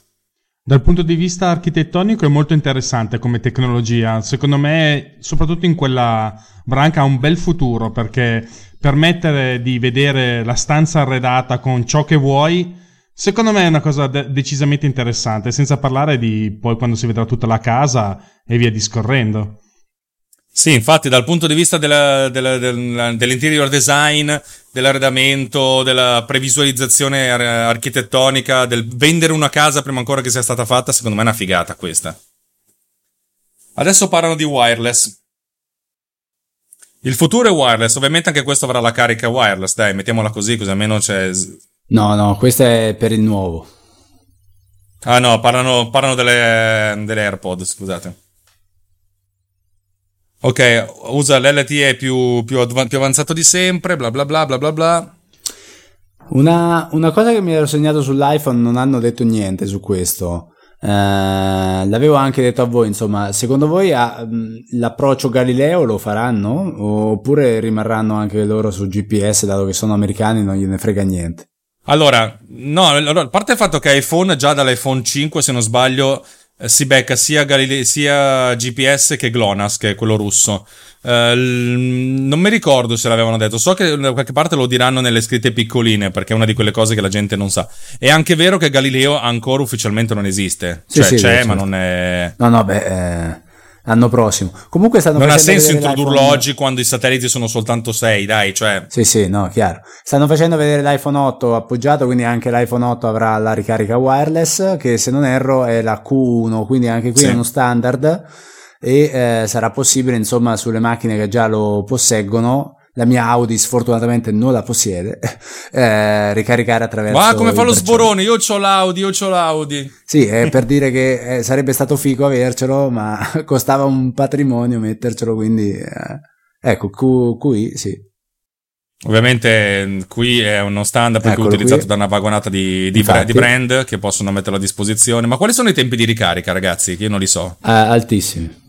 Dal punto di vista architettonico è molto interessante come tecnologia, secondo me soprattutto in quella branca ha un bel futuro perché permettere di vedere la stanza arredata con ciò che vuoi, secondo me è una cosa de- decisamente interessante, senza parlare di poi quando si vedrà tutta la casa e via discorrendo. Sì, infatti dal punto di vista della, della, della, dell'interior design, dell'arredamento, della previsualizzazione ar- architettonica, del vendere una casa prima ancora che sia stata fatta, secondo me è una figata questa. Adesso parlano di wireless. Il futuro è wireless, ovviamente anche questo avrà la carica wireless, dai, mettiamola così, così almeno c'è... No, no, questo è per il nuovo. Ah no, parlano, parlano delle, delle AirPod, scusate. Ok, usa l'LTE più, più, più, avanzato di sempre, bla bla bla bla bla bla. Una, una, cosa che mi ero segnato sull'iPhone, non hanno detto niente su questo. Eh, l'avevo anche detto a voi, insomma, secondo voi ah, l'approccio Galileo lo faranno? Oppure rimarranno anche loro su GPS, dato che sono americani, non gliene frega niente? Allora, no, a parte il fatto che iPhone già dall'iPhone 5, se non sbaglio, si becca sia, Galile- sia GPS che GLONASS, che è quello russo. Uh, non mi ricordo se l'avevano detto, so che da qualche parte lo diranno nelle scritte piccoline, perché è una di quelle cose che la gente non sa. È anche vero che Galileo ancora ufficialmente non esiste. Sì, cioè sì, c'è, certo. ma non è. No, no, beh. Eh l'anno prossimo. Comunque stanno Non ha senso introdurlo oggi quando i satelliti sono soltanto 6, dai, cioè. Sì, sì, no, chiaro. Stanno facendo vedere l'iPhone 8 appoggiato, quindi anche l'iPhone 8 avrà la ricarica wireless, che se non erro è la Q1, quindi anche qui sì. è uno standard e eh, sarà possibile, insomma, sulle macchine che già lo posseggono la mia Audi sfortunatamente non la possiede, eh, ricaricare attraverso... Ma come fa lo sborone? Io ho l'Audi, io ho l'Audi. Sì, è per dire che eh, sarebbe stato figo avercelo, ma <laughs> costava un patrimonio mettercelo, quindi... Eh, ecco, Q, QI, sì. Ovviamente qui è uno standard perché è utilizzato qui. da una vagonata di, di, di, brand che possono metterlo a disposizione. Ma quali sono i tempi di ricarica, ragazzi? Che io non li so. Uh, altissimi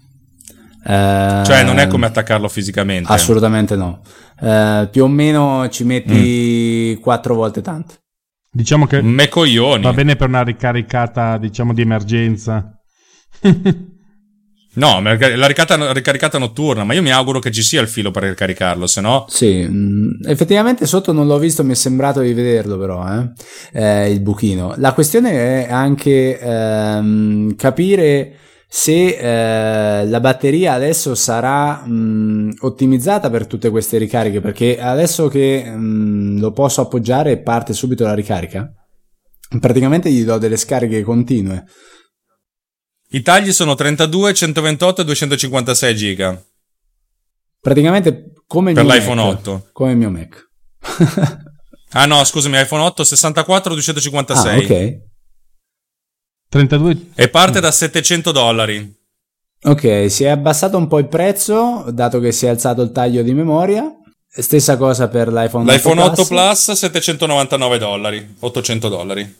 Eh, Cioè, non è come attaccarlo fisicamente. Assolutamente no. Eh, più o meno ci metti Mm. quattro volte tanto. Diciamo che Me coglioni. va bene per una ricaricata, diciamo, di emergenza. <laughs> No, la ricaricata, la ricaricata notturna, ma io mi auguro che ci sia il filo per ricaricarlo, se no... Sì, mm, effettivamente sotto non l'ho visto, mi è sembrato di vederlo però, eh, eh, il buchino. La questione è anche ehm, capire se eh, la batteria adesso sarà mh, ottimizzata per tutte queste ricariche, perché adesso che mh, lo posso appoggiare parte subito la ricarica, praticamente gli do delle scariche continue. I tagli sono 32, 128 e 256 giga Praticamente come il per mio l'iPhone Mac, 8. Come il mio Mac. Ah no, scusami, iPhone 8 64, 256. ah, ok. 32 E parte da 700 dollari. Ok, si è abbassato un po' il prezzo, dato che si è alzato il taglio di memoria. Stessa cosa per l'iPhone 8 L'iPhone 8 Plus. Plus 799 dollari, 800 dollari.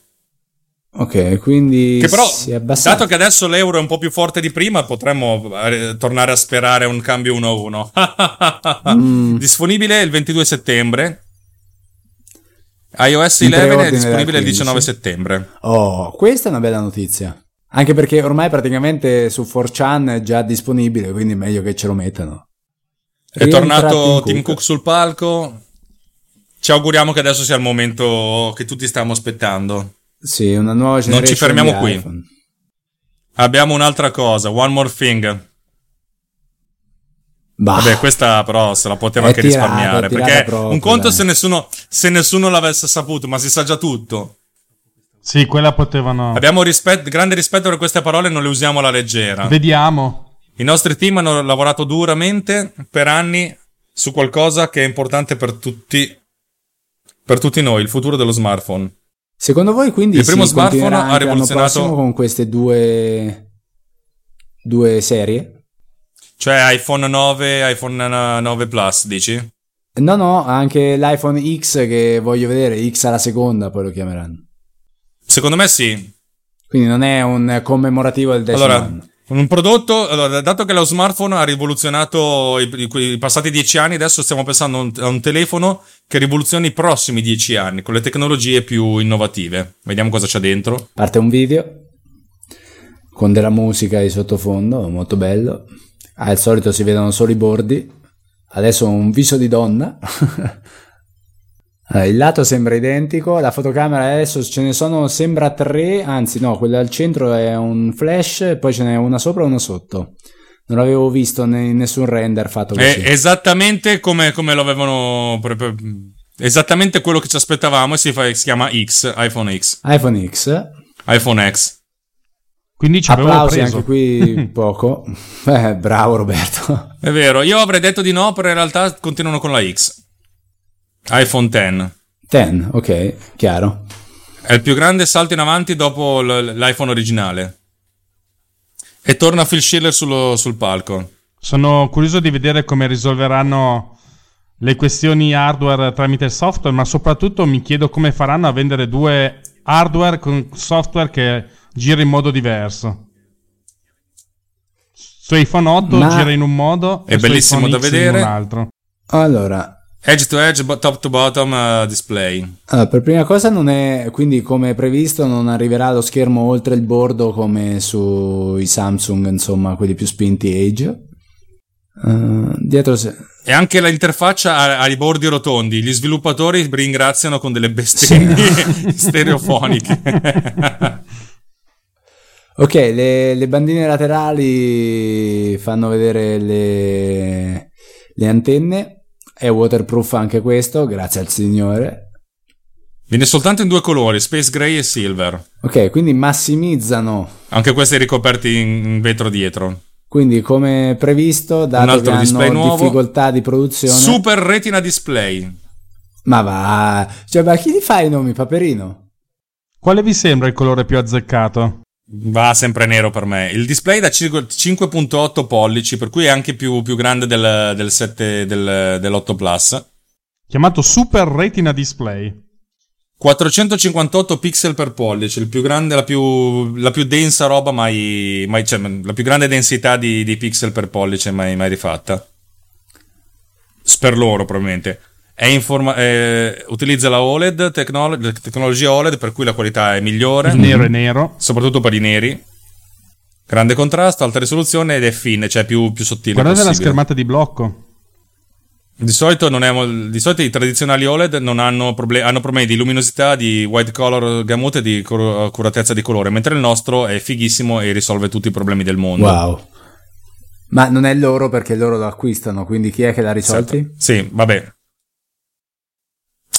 Ok, quindi Che però, si è abbassato. dato che adesso l'euro è un po' più forte di prima, potremmo eh, tornare a sperare un cambio 1-1. <laughs> Mm. Disponibile il 22 settembre. iOS In 11 è disponibile il 19 15. settembre. Oh, questa è una bella notizia. Anche perché ormai praticamente su 4chan è già disponibile, quindi è meglio che ce lo mettano. È Rientra tornato Tim Cook sul palco. Ci auguriamo che adesso sia il momento che tutti stiamo aspettando. Sì, una nuova ci generation fermiamo di qui. Abbiamo un'altra cosa, One More Thing. Bah, Vabbè, questa però se la poteva È anche tirata, risparmiare. Perché proprio, un conto dai. se nessuno, se nessuno l'avesse saputo, ma si sa già tutto. Sì, quella potevano. Abbiamo rispet- grande rispetto per queste parole non le usiamo alla leggera. Vediamo. I nostri team hanno lavorato duramente per anni su qualcosa che è importante per tutti, per tutti noi, il futuro dello smartphone. Secondo voi quindi Il primo smartphone ha rivoluzionato- con queste due due serie? Cioè iPhone 9, iPhone 9 Plus, dici? No, no, anche l'iPhone X che voglio vedere, X alla seconda poi lo chiameranno. Secondo me sì. Quindi non è un commemorativo del decimo Allora, anno. un prodotto, allora, dato che lo smartphone ha rivoluzionato i, i- i passati dieci anni, adesso stiamo pensando a un, a un telefono che rivoluzioni i prossimi dieci anni con le tecnologie più innovative. Vediamo cosa c'è dentro. Parte un video con della musica di sottofondo, molto bello. Al solito si vedono solo i bordi. Adesso un viso di donna. <laughs> Il lato sembra identico, la fotocamera adesso ce ne sono, sembra tre, anzi no, quella al centro è un flash, poi ce n'è una sopra e una sotto. Non l'avevo visto in nessun render fatto così. È esattamente come, come lo avevano. proprio- Esattamente quello che ci aspettavamo. E si, fa, si chiama X, iPhone X, iPhone X, iPhone X. Quindi ci avevo applausi preso. anche qui <laughs> poco. Eh, bravo Roberto. È vero, io avrei detto di no, però in realtà continuano con la X. iPhone X. 10, ok, chiaro. È il più grande salto in avanti dopo l- l'iPhone originale. E torna Phil Schiller sullo- sul palco. Sono curioso di vedere come risolveranno le questioni hardware tramite il software, ma soprattutto mi chiedo come faranno a vendere due hardware con software che gira in modo diverso. Su iPhone 8 Ma- gira in un modo È e bellissimo iPhone da vedere. in un altro. Allora, Edge to edge, top to bottom uh, display. allora, per prima cosa non è, quindi come previsto non arriverà lo schermo oltre il bordo come sui Samsung, insomma, quelli più spinti Age. Eh, dietro se- E anche l'interfaccia ha, ha i bordi rotondi. Gli sviluppatori ringraziano con delle bestemmie <laughs> stereofoniche. <laughs> Ok, le, le bandine laterali fanno vedere le, le antenne. È waterproof anche questo, grazie al signore. Viene soltanto in due colori, Space Gray e Silver. Ok, quindi massimizzano. Anche questi ricoperti in vetro dietro. Quindi, come previsto, dato altro che display hanno nuovo. difficoltà di produzione. Super Retina Display. Ma va, cioè, ma chi li fa i nomi, Paperino? Quale vi sembra il colore più azzeccato? Va sempre nero per me. Il display da 5 5.8 pollici, per cui è anche più, più grande del, del 7 del, dell'8 Plus. Chiamato Super Retina Display. 458 pixel per pollice, il più grande, la più, la più densa roba mai, mai cioè, la più grande densità di, di pixel per pollice mai, mai rifatta. Per loro, probabilmente. È in forma, eh, utilizza la OLED, tecnolo- la tecnologia OLED, per cui la qualità è migliore. Il nero e nero. Soprattutto per i neri. Grande contrasto, alta risoluzione ed è fine, cioè più, più sottile. Guardate la possibile. schermata di blocco. Di solito, non è, di solito i tradizionali OLED non hanno, proble- hanno problemi di luminosità, di white color gamut e di accuratezza di colore, mentre il nostro è fighissimo e risolve tutti i problemi del mondo. Wow. Ma non è loro perché loro lo acquistano, quindi chi è che l'ha risolti? Sì, vabbè.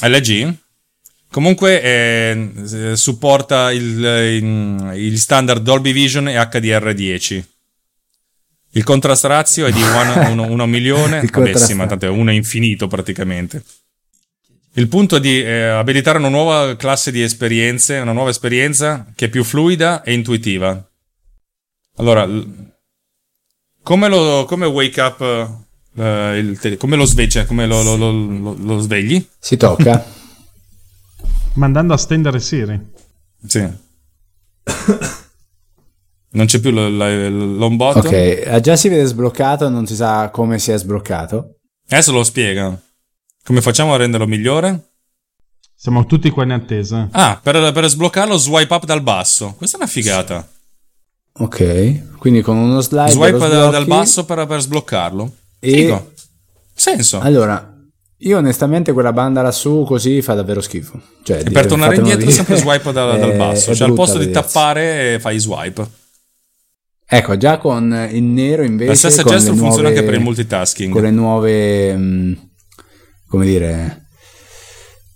LG? Comunque eh, supporta il, standard Dolby Vision e HDR10. Il contrast ratio è di <laughs> 1 milione. Il Vabbè, contrast- sì, ma tanto è 1 infinito praticamente. Il punto è di eh, abilitare una nuova classe di esperienze, una nuova esperienza che è più fluida e intuitiva. Allora, come lo come wake up eh, il tele- come lo svegli, cioè, come lo, lo- lo- lo- lo svegli? Si tocca. <laughs> Mandando a stendere Siri. Sì. Non c'è più l- l- l'home button. ok, eh, già si vede sbloccato, non si sa come si è sbloccato. Adesso lo spiega. Come facciamo a renderlo migliore? Siamo tutti qua in attesa. Ah, per, per sbloccarlo swipe up dal basso. Questa è una figata. Ok, quindi con uno slide Swipe lo da- dal basso per, per sbloccarlo. E Figo. Senso. allora io onestamente quella banda lassù così fa davvero schifo. Cioè, e dire- per tornare indietro dire. sempre swipe da- dal <laughs> È- basso. Cioè al posto di tappare eh, fai swipe. Ecco, già con il nero invece La stessa le gesture funziona nuove- anche per il multitasking. con le nuove mh, come dire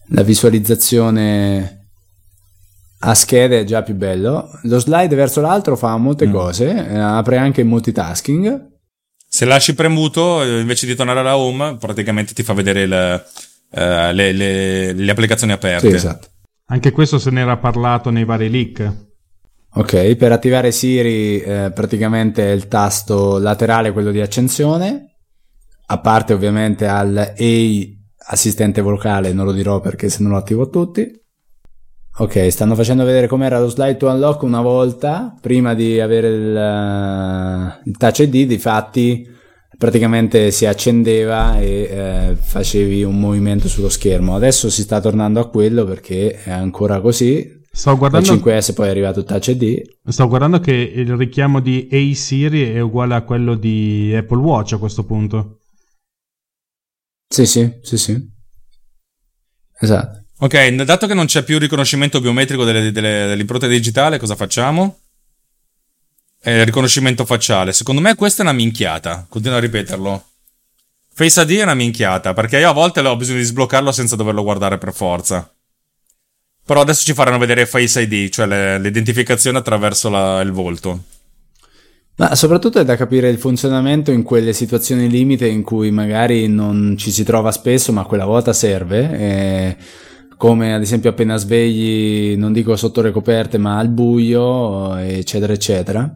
la visualizzazione a schede è già più bello lo slide verso l'altro fa molte Mm. cose eh, apre anche il multitasking Se lasci premuto, eh, invece di tornare alla home, praticamente ti fa vedere il, eh, le, le- le applicazioni sì, aperte. esatto Anche questo se n'era parlato nei vari leak. ok per attivare Siri eh, praticamente è il tasto laterale quello di accensione a parte ovviamente al A assistente vocale non lo dirò perché se non lo attivo tutti Ok, stanno facendo vedere com'era lo slide to unlock una volta prima di avere il, eh, il touch ID. Difatti, praticamente si accendeva e eh, facevi un movimento sullo schermo. Adesso si sta tornando a quello perché è ancora così. Sto guardando, 5S poi è arrivato il touch ID. sto guardando che il richiamo di A Siri è uguale a quello di Apple Watch a questo punto. Sì, sì, sì, sì. Esatto. Ok, dato che non c'è più riconoscimento biometrico delle, delle, dell'impronta digitale, cosa facciamo? Eh, riconoscimento facciale. Secondo me questa è una minchiata. Continuo a ripeterlo. Face ID è una minchiata, perché io a volte ho bisogno di sbloccarlo senza doverlo guardare per forza. Però adesso ci faranno vedere Face ID, cioè le- l'identificazione attraverso la- il volto. Ma soprattutto è da capire il funzionamento in quelle situazioni limite in cui magari non ci si trova spesso, ma quella volta serve. eh, come ad esempio appena svegli, non dico sotto le coperte, ma al buio, eccetera, eccetera.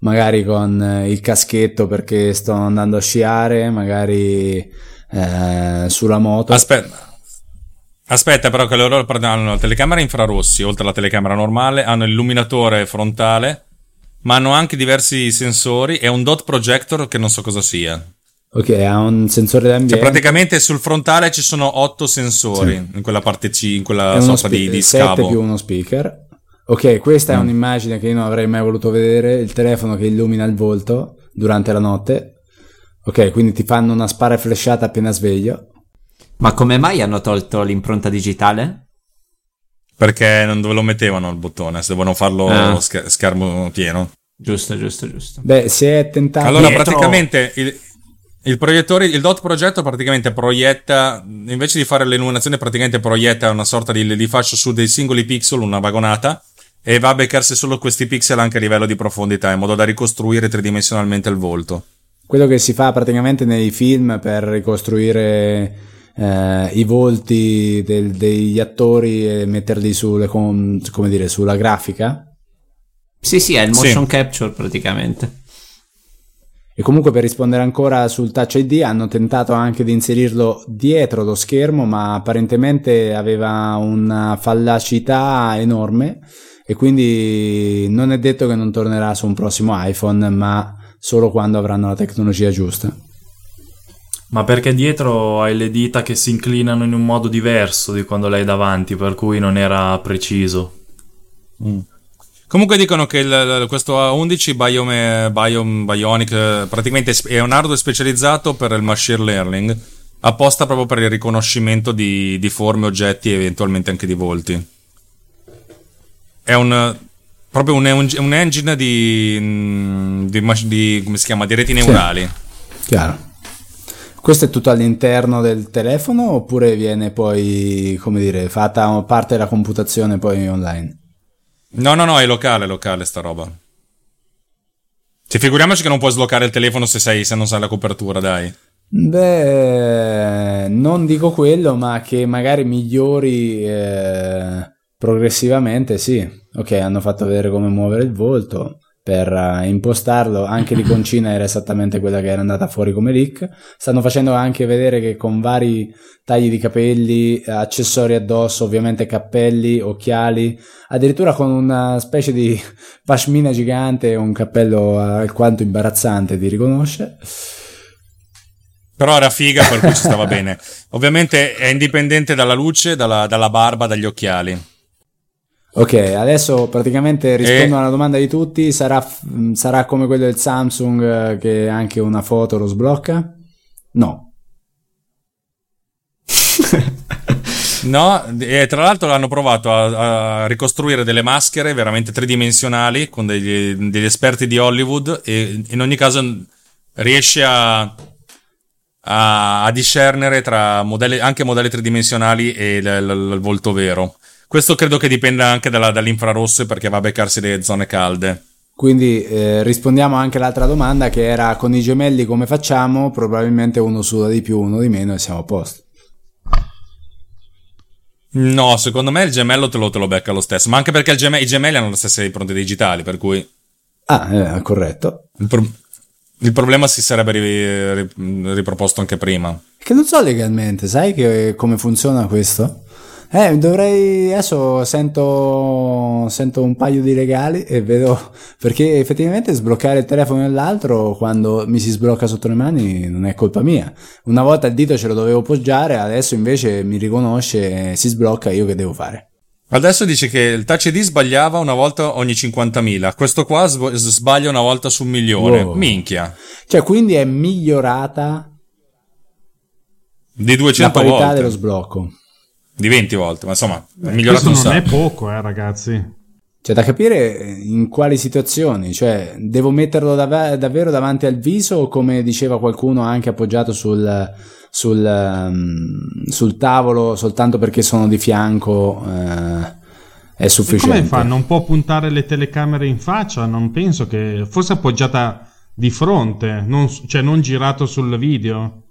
Magari con eh, il caschetto perché sto andando a sciare, magari eh, sulla moto. Aspetta. Aspetta, però, che loro hanno la telecamera infrarossi, oltre alla telecamera normale, hanno l'illuminatore frontale, ma hanno anche diversi sensori e un dot projector che non so cosa sia. Ok, ha un sensore d'ambiente. Cioè, praticamente sul frontale ci sono otto sensori in quella parte C, in è quella sorta di, spe- di 7 scavo. più uno speaker. Ok, questa è Mm. un'immagine che io non avrei mai voluto vedere, il telefono che illumina il volto durante la notte. Ok, quindi ti fanno una spara flashata appena sveglio. Ma come mai hanno tolto l'impronta digitale? Perché non dove lo mettevano il bottone, se dovevano farlo Ah. scher- schermo pieno. Giusto, giusto, giusto. Beh, si è tentato... Allora, Dietro- praticamente il, il proiettore, il dot progetto praticamente proietta, invece di fare l'illuminazione, praticamente proietta una sorta di, di fascio su dei singoli pixel, una vagonata, e va a beccarsi solo questi pixel anche a livello di profondità, in modo da ricostruire tridimensionalmente il volto. Quello che si fa praticamente nei film per ricostruire eh, i volti del- degli attori e metterli sulle, com- come dire, sulla grafica. Sì, sì, è il Sì. motion capture praticamente. E comunque per rispondere ancora sul Touch ID hanno tentato anche di inserirlo dietro lo schermo, ma apparentemente aveva una fallacità enorme e quindi non è detto che non tornerà su un prossimo iPhone, ma solo quando avranno la tecnologia giusta. Ma perché dietro hai le dita che si inclinano in un modo diverso di quando l'hai davanti, per cui non era preciso. Mm. Comunque dicono che il, questo A11 Biome, Biome, Bionic praticamente è un hardware specializzato per il machine learning, apposta proprio per il riconoscimento di, di forme, oggetti e eventualmente anche di volti. È un proprio un, un engine di, di, di, come si chiama, di reti neurali. Sì, chiaro. Questo è tutto all'interno del telefono oppure viene poi, come dire, fatta parte della computazione poi online? No, no, no, è locale, locale sta roba. Cioè, figuriamoci che non puoi sbloccare il telefono se, sei, se non sai la copertura, dai. Beh, non dico quello, ma che magari migliori eh, progressivamente, sì. Ok, hanno fatto vedere come muovere il volto per uh, impostarlo. Anche l'iconcina era esattamente quella che era andata fuori come leak. Stanno facendo anche vedere che con vari tagli di capelli, accessori addosso, ovviamente cappelli, occhiali, addirittura con una specie di <laughs> pashmina gigante e un cappello alquanto imbarazzante, ti riconosce. Però era figa, per cui ci stava bene. Ovviamente è indipendente dalla luce, dalla, dalla barba, dagli occhiali. Ok, adesso praticamente rispondo e... alla domanda di tutti, sarà, sarà, come quello del Samsung eh, che anche una foto lo sblocca? No. <laughs> no, e tra l'altro hanno provato a, a, ricostruire delle maschere veramente tridimensionali con degli, degli, esperti di Hollywood e in ogni caso riesce a, a, a discernere tra modelli, anche modelli tridimensionali e il, il, il volto vero. Questo credo che dipenda anche dalla, dall'infrarosso perché va a beccarsi le zone calde. Quindi eh, rispondiamo anche all'altra domanda che era con i gemelli come facciamo? Probabilmente uno suda di più, uno di meno e siamo a posto. No, secondo me il gemello te lo, te lo becca lo stesso, ma anche perché gem- i gemelli hanno le stesse impronte digitali, per cui... Ah, eh, corretto. Il, pro- il, problema si sarebbe ri- ri- riproposto anche prima. Che non so legalmente, sai che, come funziona questo? Eh, dovrei. Adesso sento, sento un paio di legali e vedo. <laughs> Perché effettivamente sbloccare il telefono nell'altro quando mi si sblocca sotto le mani non è colpa mia. Una volta il dito ce lo dovevo poggiare, adesso invece mi riconosce, si sblocca, io che devo fare? Adesso dice che il Touch ID sbagliava una volta ogni 50.000, questo qua sbaglia una volta su un milione. Wow. Minchia. Cioè, quindi è migliorata di 200 la qualità volte. dello sblocco di 20 volte, ma insomma, è migliorato Questo non è poco, eh, ragazzi. C'è da capire in quali situazioni, cioè devo metterlo dav- davvero davanti al viso o come diceva qualcuno anche appoggiato sul, sul, um, sul tavolo soltanto perché sono di fianco eh, è sufficiente. E come fa? Non può puntare le telecamere in faccia? Non penso che... Forse appoggiata di fronte, non, cioè non girato sul video.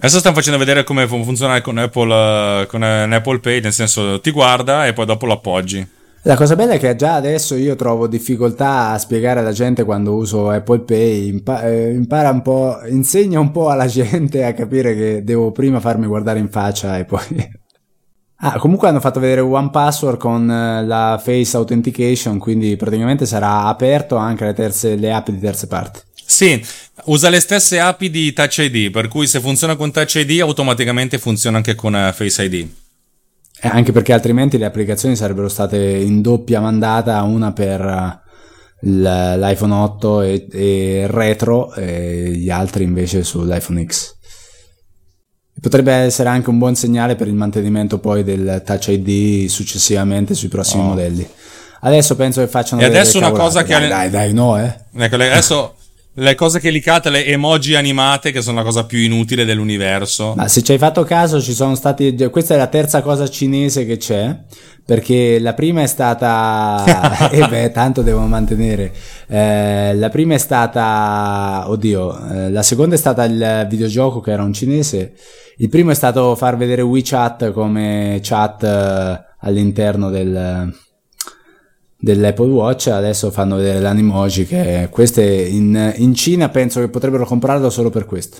Adesso stanno facendo vedere come funziona con Apple, con Apple Pay, nel senso ti guarda e poi dopo lo appoggi. La cosa bella è che già adesso io trovo difficoltà a spiegare alla gente quando uso Apple Pay, impa- eh, impara un po', insegna un po' alla gente a capire che devo prima farmi guardare in faccia e poi... <laughs> ah, comunque hanno fatto vedere One Password con eh, la Face Authentication, quindi praticamente sarà aperto anche le, terze, le app di terze parti. Sì, usa le stesse API di Touch ID, per cui se funziona con Touch ID automaticamente funziona anche con uh, Face ID. Eh, anche perché altrimenti le applicazioni sarebbero state in doppia mandata, una per uh, l'iPhone 8 e, e, retro e gli altri invece sull'iPhone X. Potrebbe essere anche un buon segnale per il mantenimento poi del Touch ID successivamente sui prossimi oh. modelli. Adesso penso che facciano e adesso una cosa dai, che dai, dai, no, eh. Ecco, adesso le cose che licate, le emoji animate, che sono la cosa più inutile dell'universo. Ma se ci hai fatto caso, ci sono stati. Questa è la terza cosa cinese che c'è. Perché la prima è stata. e <laughs> eh beh, tanto devo mantenere. Eh, la prima è stata. Oddio, eh, la seconda è stata il videogioco che era un cinese. Il primo è stato far vedere WeChat come chat eh, all'interno del dell'Apple Watch adesso fanno vedere l'animoji che queste in, in Cina penso che potrebbero comprarlo solo per questo.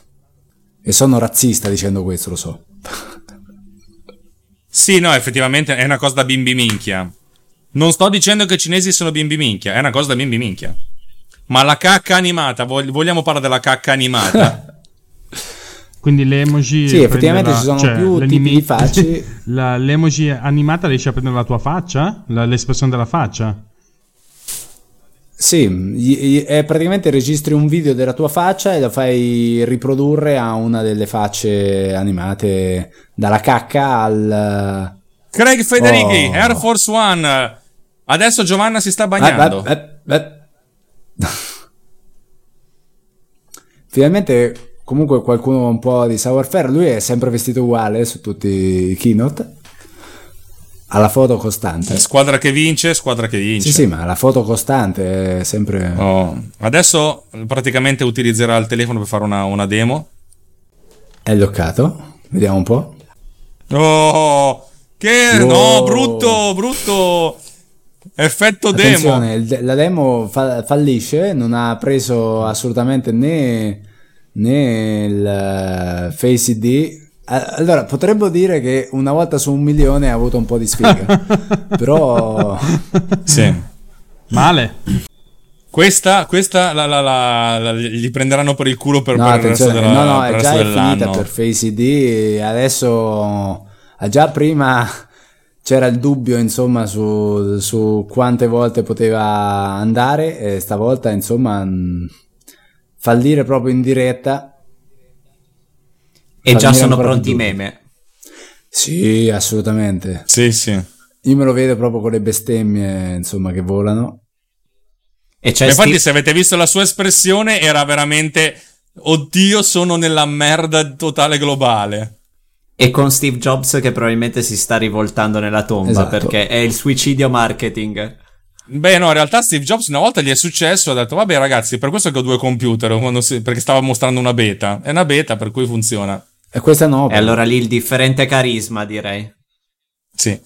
E sono razzista dicendo questo, lo so. <laughs> Sì, no, effettivamente è una cosa da bimbi minchia. Non sto dicendo che i cinesi sono bimbi minchia, è una cosa da bimbi minchia. Ma la cacca animata, vog- vogliamo parlare della cacca animata? <laughs> Quindi le emoji. Sì, effettivamente prende ci sono cioè, più tipi di facce. <laughs> La- l'emoji animata riesce a prendere la tua faccia? La- l'espressione della faccia? Sì, è praticamente registri un video della tua faccia e lo fai riprodurre a una delle facce animate dalla cacca al... Craig Federighi, Oh. Air Force One. Adesso Giovanna si sta bagnando. Eh, eh, eh. <laughs> Finalmente comunque qualcuno un po' di savoir-faire, lui è sempre vestito uguale su tutti i keynote. Ha la foto costante. Squadra che vince, squadra che vince. Sì, sì, ma la foto costante è sempre... Oh, Adesso praticamente utilizzerà il telefono per fare una, una demo. È bloccato. Vediamo un po'. Oh, che Wow. no, brutto, brutto. Effetto demo. Attenzione, il- la demo fa- fallisce, non ha preso assolutamente né, né il eh, Face ID. Allora, potremmo dire che una volta su un milione ha avuto un po' di sfiga, <laughs> però Sì. Male. Questa, questa la, la- la- la- gli prenderanno per il culo per, no, per il resto, della, no, no, è già è finita per Face ID, adesso ah, già prima c'era il dubbio insomma su, su quante volte poteva andare e stavolta insomma mh, fallire proprio in diretta E già sono pronti i meme. Sì, assolutamente. Sì, sì. Io me lo vedo proprio con le bestemmie, insomma, che volano. E c'è Infatti, Steve- se avete visto la sua espressione, era veramente. Oddio, sono nella merda totale globale. E con Steve Jobs che probabilmente si sta rivoltando nella tomba Esatto. perché è il suicidio marketing. Beh, no, in realtà Steve Jobs una volta gli è successo, ha detto, vabbè ragazzi, per questo che ho due computer, si- perché stava mostrando una beta. È una beta, per cui funziona. E questa no. E allora lì il differente carisma, direi. Sì.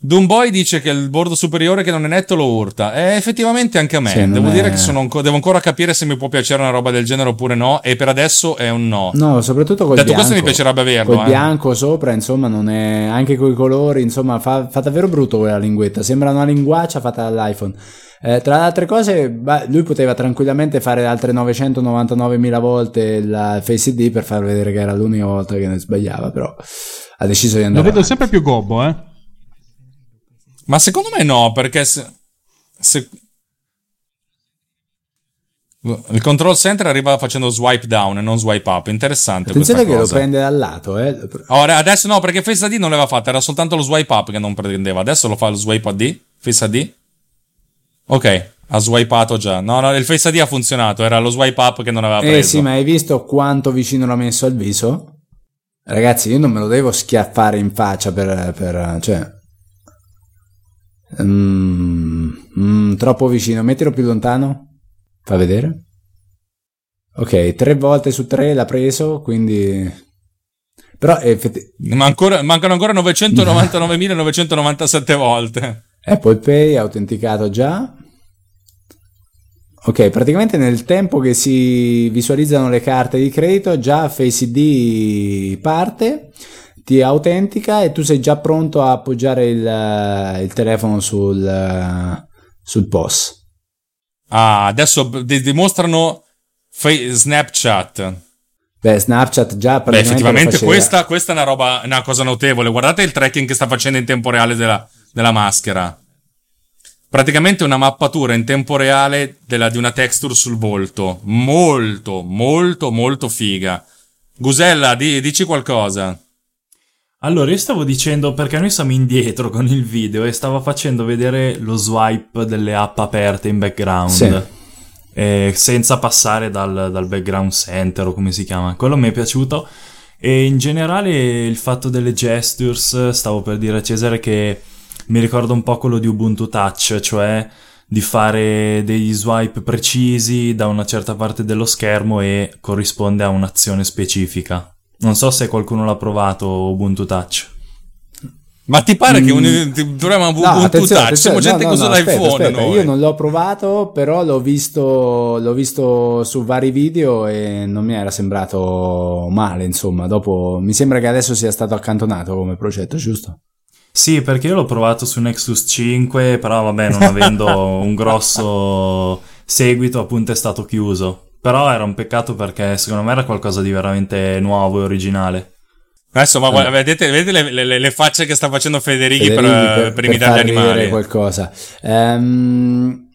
Doomboy dice che il bordo superiore che non è netto lo urta. E effettivamente anche a me. Sì, devo è- dire che sono anco- devo ancora capire se mi può piacere una roba del genere oppure no. E per adesso è un no. No, soprattutto col Detto bianco. questo, mi piacerebbe averlo, Col eh. bianco sopra, insomma, non è... Anche coi colori, insomma, fa, fa davvero brutto quella linguetta. Sembra una linguaccia fatta dall'iPhone. Eh, tra le altre cose, beh, lui poteva tranquillamente fare altre 999.000 volte il Face ID per far vedere che era l'unica volta che ne sbagliava, però ha deciso di Lo andare vedo avanti. sempre più gobbo, eh. Ma secondo me no, perché se, se- il control center arriva facendo swipe down e non swipe up. Interessante Attenzione che questa lo cosa. prende dal lato, eh. Ora, adesso no, perché Face ID non l'aveva fatta, era soltanto lo swipe up che non prendeva. Adesso lo fa lo swipe ID, Face ID. Ok, ha swipato già. No, no, il Face ID ha funzionato, era lo swipe up che non aveva preso. Eh sì, ma hai visto quanto vicino l'ha messo al viso? Ragazzi, io non me lo devo schiaffare in faccia per... per cioè... Mm, mm, troppo vicino, mettilo più lontano. Fa vedere. Ok, tre volte su tre l'ha preso, quindi... Però effetti- Ma ancora- mancano ancora 999.997 volte. Apple Pay autenticato già. Ok, praticamente nel tempo che si visualizzano le carte di credito, già Face ID parte, ti autentica e tu sei già pronto a appoggiare il, eh, il telefono sul, eh, sul POS. Ah, adesso di- dimostrano fa- Snapchat. Beh, Snapchat già Beh, effettivamente questa, questa è una roba, una cosa notevole. Guardate il tracking che sta facendo in tempo reale della, della maschera. Praticamente una mappatura in tempo reale della- di una texture sul volto. Molto, molto, molto figa. Gusella, di- dici qualcosa. Allora, io stavo dicendo perché noi siamo indietro con il video e stavo facendo vedere lo swipe delle app aperte in background. Sì. eh, senza passare dal, dal background center o come si chiama. Quello mi è piaciuto. E in generale il fatto delle gestures, stavo per dire a Cesare che mi ricorda un po' quello di Ubuntu Touch, cioè di fare degli swipe precisi da una certa parte dello schermo e corrisponde a un'azione specifica. Non so se qualcuno l'ha provato Ubuntu Touch. Ma ti pare che Mm. un, ti- dovremmo un, No, un attenzione, touch? Siamo gente no, che no, usa no, aspetta, l'iPhone aspetta. Io non l'ho provato, però l'ho visto, l'ho visto su vari video e non mi era sembrato male, insomma. Dopo mi sembra che adesso sia stato accantonato come progetto, giusto? Sì, perché io l'ho provato su Nexus 5, però vabbè, non avendo <laughs> un grosso seguito, appunto è stato chiuso. Però era un peccato perché secondo me era qualcosa di veramente nuovo e originale. Adesso, ma guarda, vedete, vedete le, le- le facce che sta facendo Federighi, per, Federighi per imitare gli animali. qualcosa. Ehm,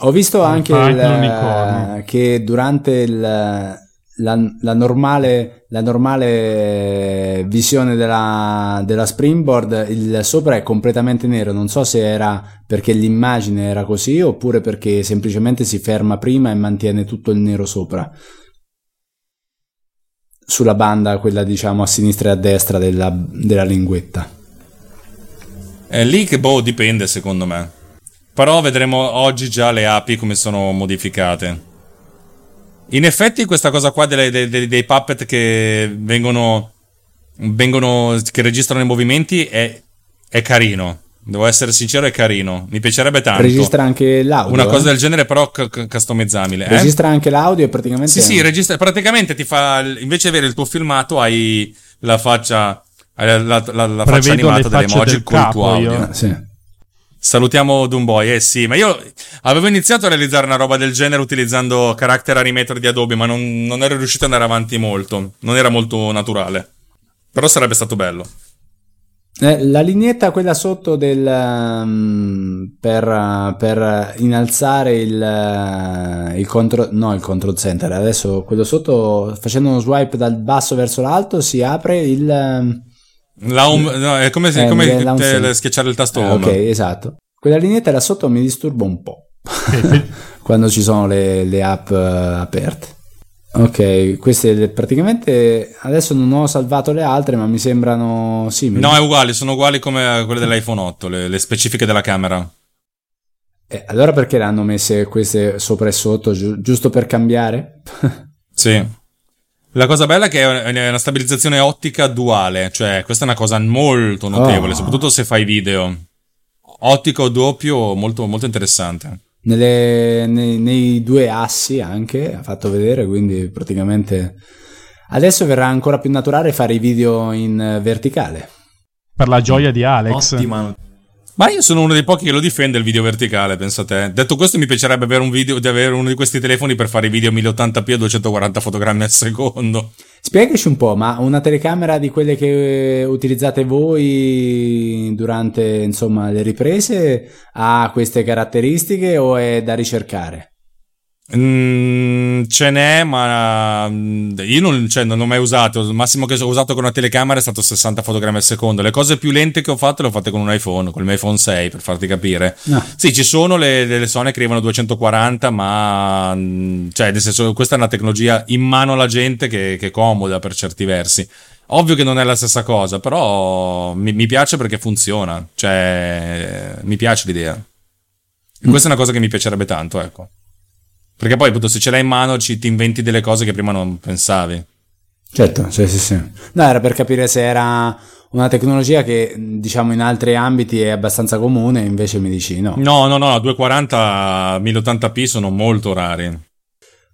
ho visto anche il- l'unicorno. che durante il- la, la normale, la normale visione della, della Springboard il sopra è completamente nero. Non so se era perché l'immagine era così oppure perché semplicemente si ferma prima e mantiene tutto il nero sopra. Sulla banda, quella diciamo a sinistra e a destra della, della linguetta. È lì che, boh, dipende secondo me. Però vedremo oggi già le API come sono modificate. In effetti questa cosa qua delle- dei- dei- dei puppet che vengono, vengono che registrano i movimenti è, è carino. Devo essere sincero, è carino. Mi piacerebbe tanto. Registra anche l'audio. Una cosa eh? del genere, però c- c- customizzabile. eh? Registra anche l'audio e praticamente. Sì, sì, registra. Praticamente ti fa. Invece di avere il tuo filmato, hai la faccia. hai La, la- la- la faccia animata le facce dell'emoji del col tuo capo, audio. io. Sì. Salutiamo Doomboy, eh sì, ma io avevo iniziato a realizzare una roba del genere utilizzando Character Animator di Adobe, ma non, non ero riuscito ad andare avanti molto, non era molto naturale. Però sarebbe stato bello. Eh, La lineetta, quella sotto del. um, per, per inalzare il, il control. No, il control center. Adesso quello sotto, facendo uno swipe dal basso verso l'alto, si apre il. um, home- no, è come, se- Eh, come te- schiacciare il tasto eh, home. ok, esatto. Quella lineetta là sotto mi disturba un po'. <laughs> <laughs> quando ci sono le, le app eh, aperte. Ok, queste praticamente adesso non ho salvato le altre, ma mi sembrano simili. No, è uguale, sono uguali come quelle dell'iPhone 8, le, le specifiche della camera. Eh, allora perché le hanno messe queste sopra e sotto, giu- giusto per cambiare? <laughs> Sì. La cosa bella è che è una stabilizzazione ottica duale, cioè questa è una cosa molto notevole, Oh. soprattutto se fai video. Ottico doppio, molto, molto interessante. Nelle- nei, nei due assi anche, ha fatto vedere, quindi praticamente adesso verrà ancora più naturale fare i video in verticale. Per la gioia di Alex. Ottima. Ma io sono uno dei pochi che lo difende il video verticale, pensa te. Detto questo, mi piacerebbe avere un video, di avere uno di questi telefoni per fare i video 1080p a 240 fotogrammi al secondo. Spiegaci un po', ma una telecamera di quelle che utilizzate voi durante insomma le riprese ha queste caratteristiche o è da ricercare? Mm, ce n'è, ma mm, io non, cioè, non l'ho mai usato. Il massimo che ho usato con una telecamera è stato 60 fotogrammi al secondo. Le cose più lente che ho fatto le ho fatte con un iPhone, con il mio iPhone 6, per farti capire. No. Sì, ci sono le, le Sony che arrivano a 240, ma mm, cioè, nel senso, questa è una tecnologia in mano alla gente che, che è comoda per certi versi. Ovvio che non è la stessa cosa, però mi, mi piace perché funziona. Cioè, mi piace l'idea. E Questa è una cosa che mi piacerebbe tanto, ecco. Perché poi, appunto, se ce l'hai in mano ci, ti inventi delle cose che prima non pensavi. Certo, sì, sì, sì. No, era per capire se era una tecnologia che diciamo in altri ambiti è abbastanza comune, invece mi dici no. No, no, no, 240 1080p sono molto rari.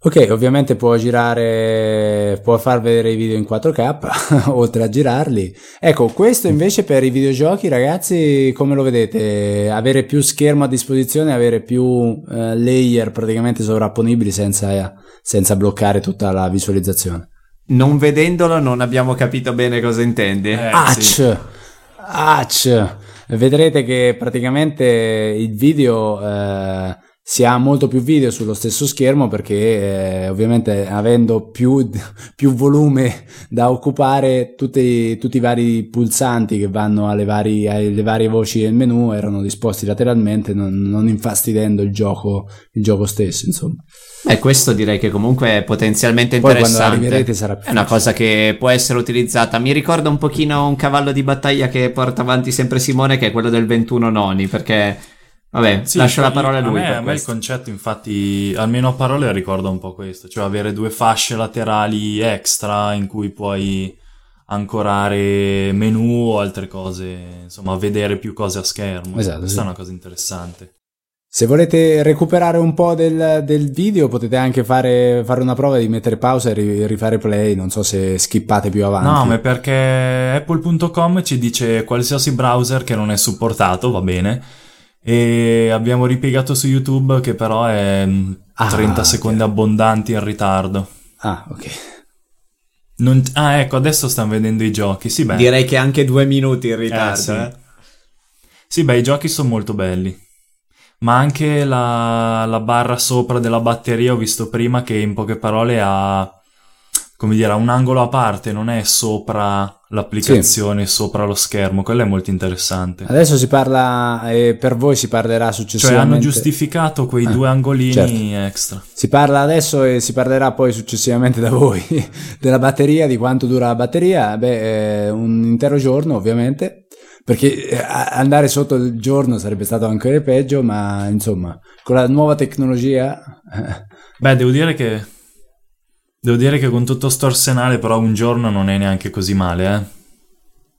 Ok, ovviamente può girare, può far vedere i video in 4K, <laughs> oltre a girarli. Ecco, questo invece per i videogiochi, ragazzi, come lo vedete? Avere più schermo a disposizione, avere più eh, layer praticamente sovrapponibili senza, senza bloccare tutta la visualizzazione. Non vedendolo non abbiamo capito bene cosa intendi. Eh, sì. Ac! Ac! Vedrete che praticamente il video eh, si ha molto più video sullo stesso schermo perché eh, ovviamente avendo più, <laughs> più volume da occupare tutti, tutti i vari pulsanti che vanno alle, vari- alle varie voci del menu erano disposti lateralmente non, non infastidendo il gioco, il gioco stesso insomma. E questo direi che comunque è potenzialmente Poi interessante. sarà più È una cosa che può essere utilizzata. Mi ricorda un pochino un cavallo di battaglia che porta avanti sempre Simone, che è quello del 21 noni, perché... Vabbè, Sì, lascio la parola a lui. me, per a me il concetto, infatti, almeno a parole ricorda un po' questo, cioè avere due fasce laterali extra in cui puoi ancorare menu o altre cose, insomma, vedere più cose a schermo. Esatto, Questa sì. è una cosa interessante. Se volete recuperare un po' del, del video potete anche fare, fare una prova di mettere pausa e ri- rifare play, non so se skippate più avanti. No, ma è perché apple.com ci dice qualsiasi browser che non è supportato, va bene. E abbiamo ripiegato su YouTube che però è mm, Ah, 30 secondi abbondanti in ritardo. Ah, ok. Non- ah, ecco, adesso stanno vedendo i giochi. Sì, beh. Direi che anche due minuti in ritardo. Eh, sì. eh. Sì, beh, i giochi sono molto belli. Ma anche la, la barra sopra della batteria ho visto prima che in poche parole ha, come dire, ha un angolo a parte, non è sopra l'applicazione, sopra lo schermo. Quello è molto interessante. Adesso si parla, e per voi si parlerà Cioè successivamente. hanno giustificato quei Ah, due angolini certo. extra. Si parla adesso e si parlerà poi successivamente da voi <laughs> della batteria, di quanto dura la batteria. Beh, eh, un intero giorno ovviamente, perché eh, a- andare sotto il giorno sarebbe stato ancora peggio, ma insomma, con la nuova tecnologia... eh, <laughs> Beh, devo dire che. Devo dire che con tutto sto arsenale, però, un giorno non è neanche così male, eh.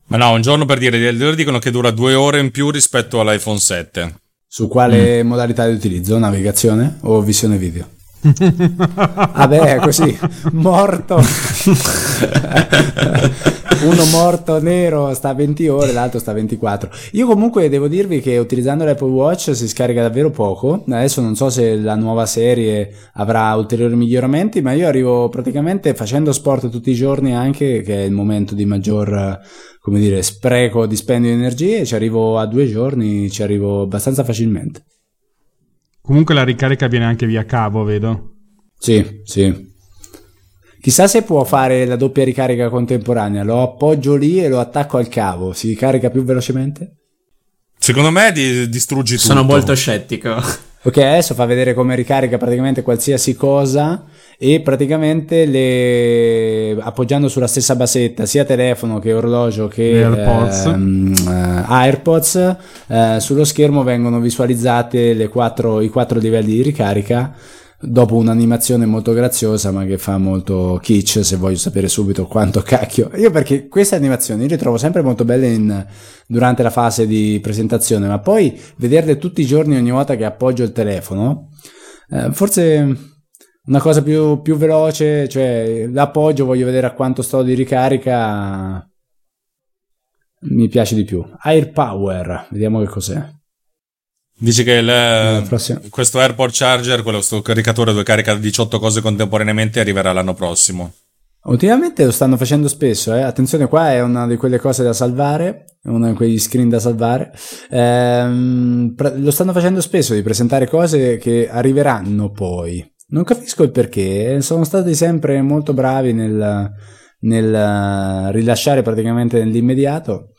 Ma no, un giorno per dire, loro dicono che dura due ore in più rispetto all'iPhone 7. Su quale modalità di utilizzo? Navigazione o visione video? <laughs> Vabbè, è così, <laughs> morto. <laughs> Uno morto nero sta a 20 ore, l'altro sta a 24. Io comunque devo dirvi che utilizzando l'Apple Watch si scarica davvero poco. Adesso non so se la nuova serie avrà ulteriori miglioramenti, ma io arrivo praticamente facendo sport tutti i giorni anche, che è il momento di maggior, come dire, spreco, dispendio di energie, ci arrivo a due giorni, ci arrivo abbastanza facilmente. Comunque la ricarica avviene anche via cavo, vedo. Sì, sì. Chissà se può fare la doppia ricarica contemporanea. Lo appoggio lì e lo attacco al cavo. Si carica più velocemente? Secondo me di- distruggi tutto. Sono molto scettico. Ok, adesso fa vedere come ricarica praticamente qualsiasi cosa e praticamente le appoggiando sulla stessa basetta sia telefono che orologio che AirPods. ehm, eh, AirPods eh, sullo schermo vengono visualizzate le quattro, i quattro livelli di ricarica dopo un'animazione molto graziosa ma che fa molto kitsch se voglio sapere subito quanto cacchio. Io perché queste animazioni io le trovo sempre molto belle in- durante la fase di presentazione ma poi vederle tutti i giorni ogni volta che appoggio il telefono eh, forse una cosa più, più veloce cioè l'appoggio voglio vedere a quanto sto di ricarica mi piace di più. AirPower vediamo che cos'è Dici che il- Eh, questo AirPort Charger, quello sto caricatore dove carica 18 cose contemporaneamente, arriverà l'anno prossimo. Ultimamente lo stanno facendo spesso, eh. attenzione qua è una di quelle cose da salvare, uno di quegli screen da salvare, Ehm, lo stanno facendo spesso di presentare cose che arriveranno poi. Non capisco il perché, sono stati sempre molto bravi nel, nel eh, rilasciare praticamente nell'immediato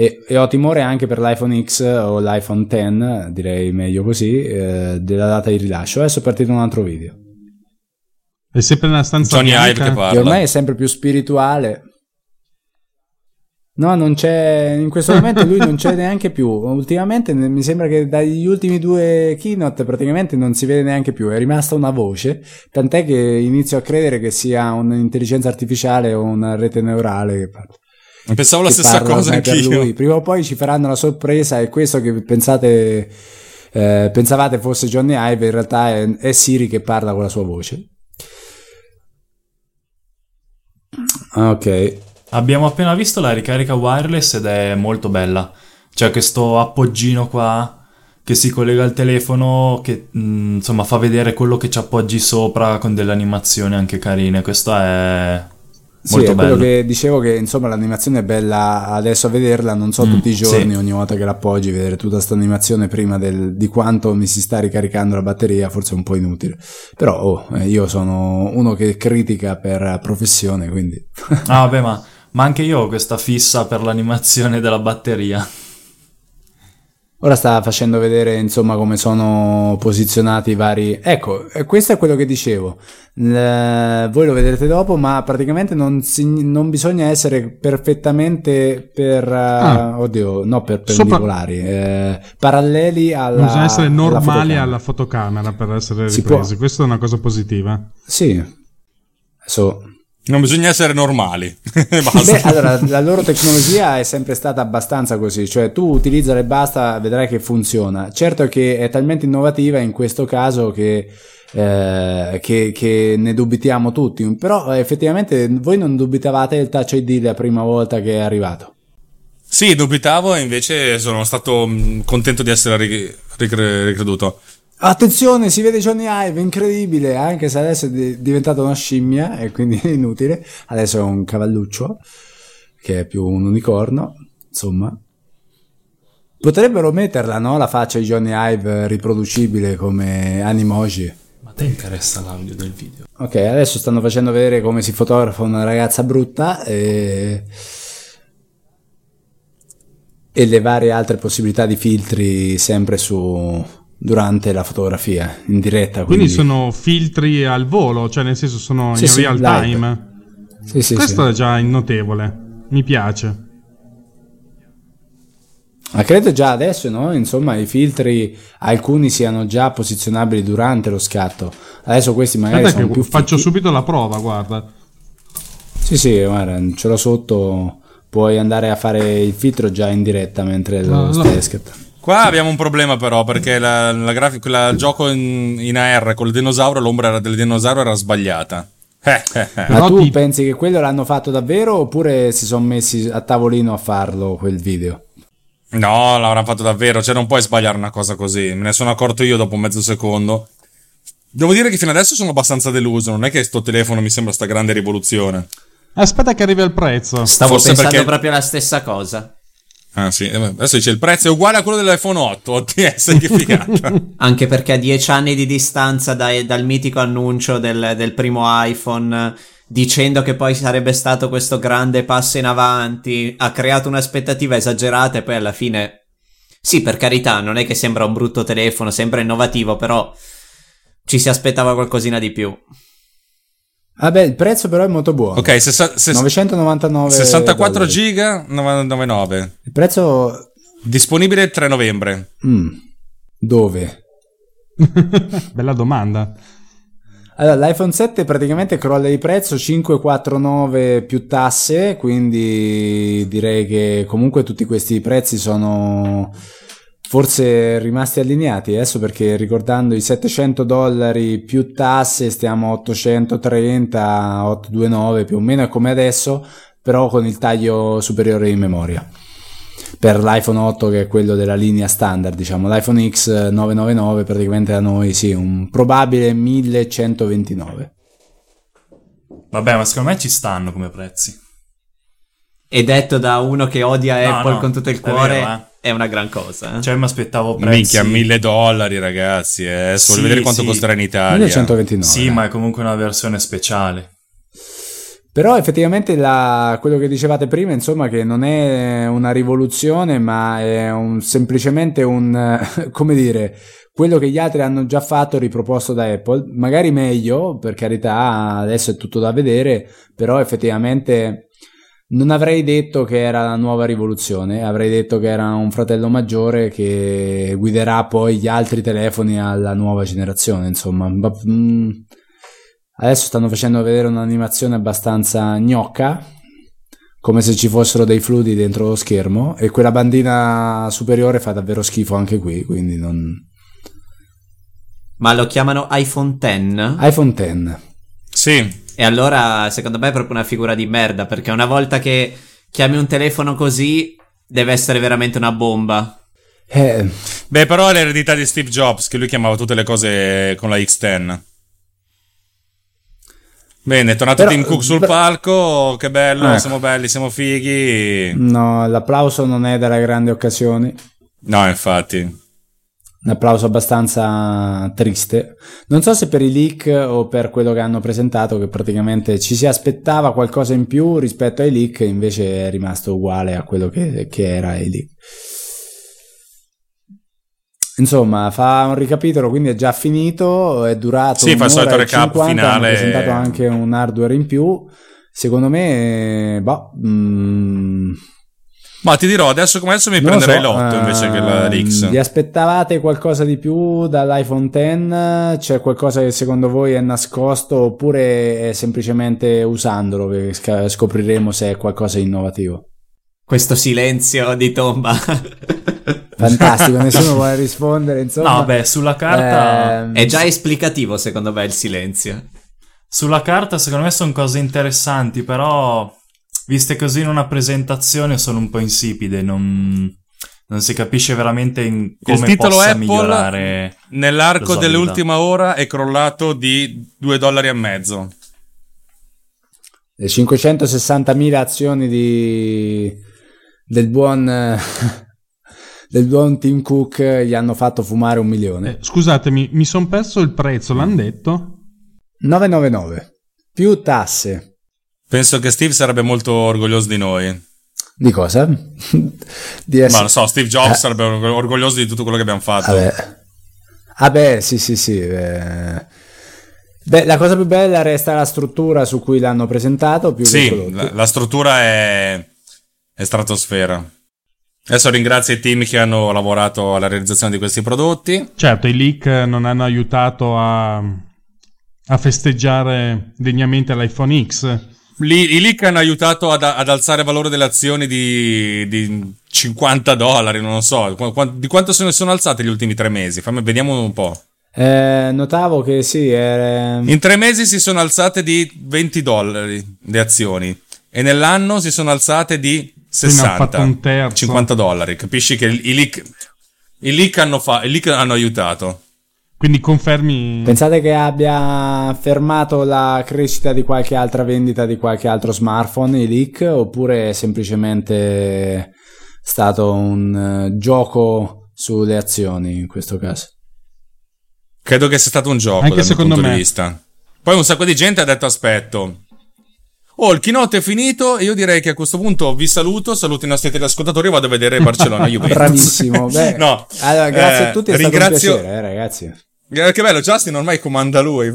e, e ho timore anche per l'iPhone X o l'iPhone X, direi meglio così, eh, della data di rilascio. Adesso è partito un altro video. È sempre nella stanza Johnny? Ive che che parla. ormai è sempre più spirituale. No, non c'è. In questo momento lui non c'è <laughs> neanche più. Ultimamente mi sembra che dagli ultimi due keynote praticamente non si vede neanche più. È rimasta una voce. Tant'è che inizio a credere che sia un'intelligenza artificiale o una rete neurale che parla. Pensavo la stessa cosa anch'io. lui. Prima o poi ci faranno la sorpresa. E questo che pensate. eh, pensavate fosse Johnny Ive, in realtà è, è Siri che parla con la sua voce. Ok, Abbiamo appena visto la ricarica wireless ed è molto bella. C'è questo appoggino qua che si collega al telefono che mm, insomma fa vedere quello che ci appoggi sopra con delle animazioni anche carine. Questo è Sì, molto è quello bello. che dicevo che insomma l'animazione è bella adesso a vederla, non so Mm, tutti i giorni, sì. ogni volta che l'appoggi, vedere tutta questa animazione prima del- di quanto mi si sta ricaricando la batteria, forse è un po' inutile. Però oh, eh, io sono uno che critica per professione, quindi Ah, <laughs> vabbè, ma, ma anche io ho questa fissa per l'animazione della batteria. Ora sta facendo vedere insomma come sono posizionati i vari... Ecco, eh, questo è quello che dicevo. L- voi lo vedrete dopo, ma praticamente non, si- non bisogna essere perfettamente per... eh, Ah. Oddio, no per Sopra- perpendicolari, eh, paralleli alla... Bisogna essere alla normali fotocamera. alla fotocamera per essere Si ripresi. può. Questa è una cosa positiva. Sì. Adesso Non bisogna essere normali. <laughs> Beh, allora, la loro tecnologia è sempre stata abbastanza così, cioè tu utilizzala e basta, vedrai che funziona. Certo che è talmente innovativa in questo caso che, eh, che, che ne dubitiamo tutti, però effettivamente voi non dubitavate del Touch ID la prima volta che è arrivato. Sì, dubitavo e invece sono stato mh, contento di essere ri- ricre- ricreduto. Attenzione, si vede Johnny Ive, incredibile, anche se adesso è di- diventato una scimmia e quindi <laughs> è inutile. Adesso è un cavalluccio, che è più un unicorno, insomma. Potrebbero metterla, no? La faccia di Johnny Ive riproducibile come animoji. Ma te interessa l'audio del video? Ok, adesso stanno facendo vedere come si fotografa una ragazza brutta e... e le varie altre possibilità di filtri sempre su durante la fotografia in diretta. Quindi, Quindi, sono filtri al volo, cioè nel senso sono Sì, in sì, real live. time. Sì, sì, Questo è già notevole. Mi piace. Ma credo già adesso, no? Insomma, i filtri alcuni siano già posizionabili durante lo scatto. Adesso questi magari Guarda sono più faccio fichi. subito la prova, guarda. Sì, sì, guarda, ce l'ho sotto. Puoi andare a fare il filtro già in diretta mentre lo No, stai no. scattando. Qua abbiamo un problema però perché la, la grafica, la- il gioco in, in AR con il dinosauro, l'ombra era- del dinosauro era sbagliata. Eh, eh, eh. Ma Però tu ti- pensi che quello l'hanno fatto davvero oppure si sono messi a tavolino a farlo quel video? No, l'avranno fatto davvero, cioè non puoi sbagliare una cosa così. Me ne sono accorto io dopo mezzo secondo. Devo dire che fino adesso sono abbastanza deluso, non è che sto telefono mi sembra sta grande rivoluzione. Aspetta che arrivi al prezzo. Stavo Forse pensando perché- proprio la stessa cosa. Ah sì, eh, adesso dice il prezzo è uguale a quello dell'iPhone 8, OTS, che figata. Anche perché a dieci anni di distanza dai- dal mitico annuncio del, del primo iPhone, dicendo che poi sarebbe stato questo grande passo in avanti, ha creato un'aspettativa esagerata e poi alla fine... Sì, per carità, non è che sembra un brutto telefono, sembra innovativo, però ci si aspettava qualcosina di più. Vabbè, il prezzo però è molto buono. ok, sessa- ses- 999 64 dollari. giga 999. Il prezzo Disponibile il 3 novembre. mm, dove? <laughs> Bella domanda. Allora, l'iPhone 7 praticamente crolla di prezzo 549 più tasse, quindi direi che comunque tutti questi prezzi sono forse rimasti allineati adesso perché ricordando i 700 dollari più tasse stiamo a 830, 829 più o meno è come adesso, però con il taglio superiore in memoria. Per l'iPhone 8 che è quello della linea standard, diciamo, l'iPhone X 999 praticamente da noi sì, un probabile 1129. Vabbè, ma secondo me ci stanno come prezzi. E detto da uno che odia No, Apple no, con tutto il cuore, vero, eh. È una gran cosa. eh. Cioè, mi aspettavo prezzi... Minchia, 1000 dollari ragazzi, eh. Voglio Sì, vedere quanto sì. costerà in Italia. 1129. Sì, ma è comunque una versione speciale. Però effettivamente la- quello che dicevate prima, insomma, che non è una rivoluzione, ma è un- semplicemente un, <laughs> come dire, quello che gli altri hanno già fatto riproposto da Apple, magari meglio, per carità, adesso è tutto da vedere, però effettivamente non avrei detto che era la nuova rivoluzione, avrei detto che era un fratello maggiore che guiderà poi gli altri telefoni alla nuova generazione, insomma. Ma, mm, Adesso stanno facendo vedere un'animazione abbastanza gnocca, come se ci fossero dei fludi dentro lo schermo, e quella bandina superiore fa davvero schifo anche qui, quindi non... Ma lo chiamano iPhone X? iPhone X. Sì, E allora, secondo me, è proprio una figura di merda. Perché una volta che chiami un telefono così, deve essere veramente una bomba. Eh, Beh, però è l'eredità di Steve Jobs, che lui chiamava tutte le cose con la X10. Bene, è tornato Però- Tim Cook sul però- palco, che bello, Ecco. siamo belli, siamo fighi. no, l'applauso non è della grande occasione, No, infatti. Un applauso abbastanza triste. Non so se per i leak o per quello che hanno presentato, che praticamente ci si aspettava qualcosa in più rispetto ai leak, invece è rimasto uguale a quello che, che era ai leak. Insomma, fa un ricapitolo, quindi è già finito, è durato Sì, fa il solito recap 50, finale. hanno presentato anche un hardware in più. Secondo me, boh, mm, Ma ti dirò, adesso come adesso mi Non prenderei so, l'8 invece che la ehm, l'X. Vi aspettavate qualcosa di più dall'iPhone X? C'è qualcosa che secondo voi è nascosto oppure è semplicemente usandolo che scopriremo se è qualcosa di innovativo? Questo silenzio di tomba. <laughs> Fantastico, nessuno <laughs> vuole rispondere, insomma. No, beh, sulla carta... Ehm, È già esplicativo, secondo me, il silenzio. Sulla carta secondo me sono cose interessanti, però viste così in una presentazione sono un po' insipide, non, non si capisce veramente in come Il titolo possa Apple migliorare. nell'arco dell'ultima ora è crollato di 2 dollari e mezzo. le 560.000 azioni di, del buon <laughs> del buon Tim Cook gli hanno fatto fumare un milione. Eh, scusatemi, mi sono perso il prezzo, l'hanno detto? 999 più tasse. Penso che Steve sarebbe molto orgoglioso di noi. Di cosa? <laughs> di Ma essere... non so, Steve Jobs Eh. sarebbe org- orgoglioso di tutto quello che abbiamo fatto. Vabbè. Ah beh, sì, sì, sì. eh. Beh, la cosa più bella resta la struttura su cui l'hanno presentato, più Sì, la, la struttura è, è stratosfera. Adesso ringrazio i team che hanno lavorato alla realizzazione di questi prodotti. Certo, i leak non hanno aiutato a, a festeggiare degnamente l'iPhone X. Lì- I leak hanno aiutato ad, ad alzare il valore delle azioni di, di 50 dollari, non lo so. Di quanto se ne sono alzate gli ultimi tre mesi? Fammi, vediamo un po'. Eh, notavo che sì, era... In tre mesi si sono alzate di 20 dollari le azioni e nell'anno si sono alzate di Quindi hanno fatto 60, un terzo. 50 dollari. Capisci che i leak, i leak, hanno, fa- i leak hanno aiutato. Quindi confermi... Pensate che abbia fermato la crescita di qualche altra vendita di qualche altro smartphone, i leak, oppure è semplicemente stato un eh, gioco sulle azioni in questo caso? Credo che sia stato un gioco Anche dal mio secondo punto me. di vista. Poi un sacco di gente ha detto aspetto. Oh, il keynote è finito e io direi che a questo punto vi saluto, saluto i nostri teleascoltatori e vado a vedere Barcellona <laughs> Juventus. Bravissimo. Beh, <laughs> no. Allora, grazie eh, a tutti, è stato ringrazio- un piacere, eh, ragazzi. Eh, Che bello, Justin ormai comanda lui. <laughs> <laughs>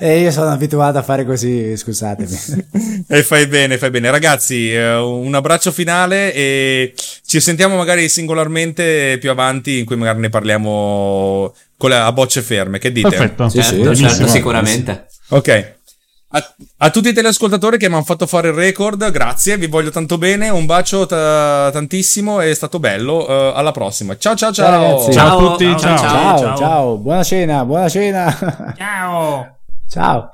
e io sono abituato a fare così, scusatemi. <laughs> e fai bene, fai bene. Ragazzi, eh, un abbraccio finale e ci sentiamo magari singolarmente più avanti in cui magari ne parliamo con la, a bocce ferme. Che dite? Perfetto. Sì, sì, certo, certo, sicuramente. Ok. A, a tutti i teleascoltatori che mi hanno fatto fare il record, grazie, vi voglio tanto bene, un bacio ta- tantissimo, è stato bello, eh, alla prossima. Ciao ciao ciao! Ciao. Ciao a Ciao, tutti, ciao, ciao. Ciao, ciao, ciao. buona cena, buona cena. Ciao! ciao.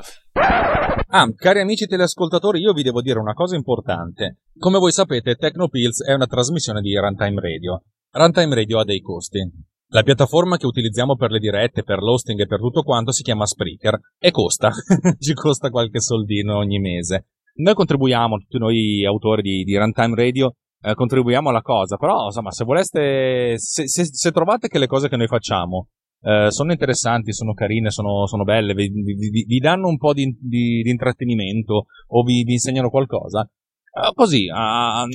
Ah, cari amici teleascoltatori, io vi devo dire una cosa importante. Come voi sapete, Tecnopills è una trasmissione di Runtime Radio. Runtime Radio ha dei costi. La piattaforma che utilizziamo per le dirette, per l'hosting e per tutto quanto si chiama Spreaker e costa. <laughs> Ci costa qualche soldino ogni mese. Noi contribuiamo, tutti noi autori di, di Runtime Radio, eh, contribuiamo alla cosa, però insomma, se voleste, se, se- se trovate che le cose che noi facciamo eh, sono interessanti, sono carine, sono, sono belle, vi, vi- vi- danno un po' di, di- di intrattenimento o vi, vi insegnano qualcosa, eh, così, ah,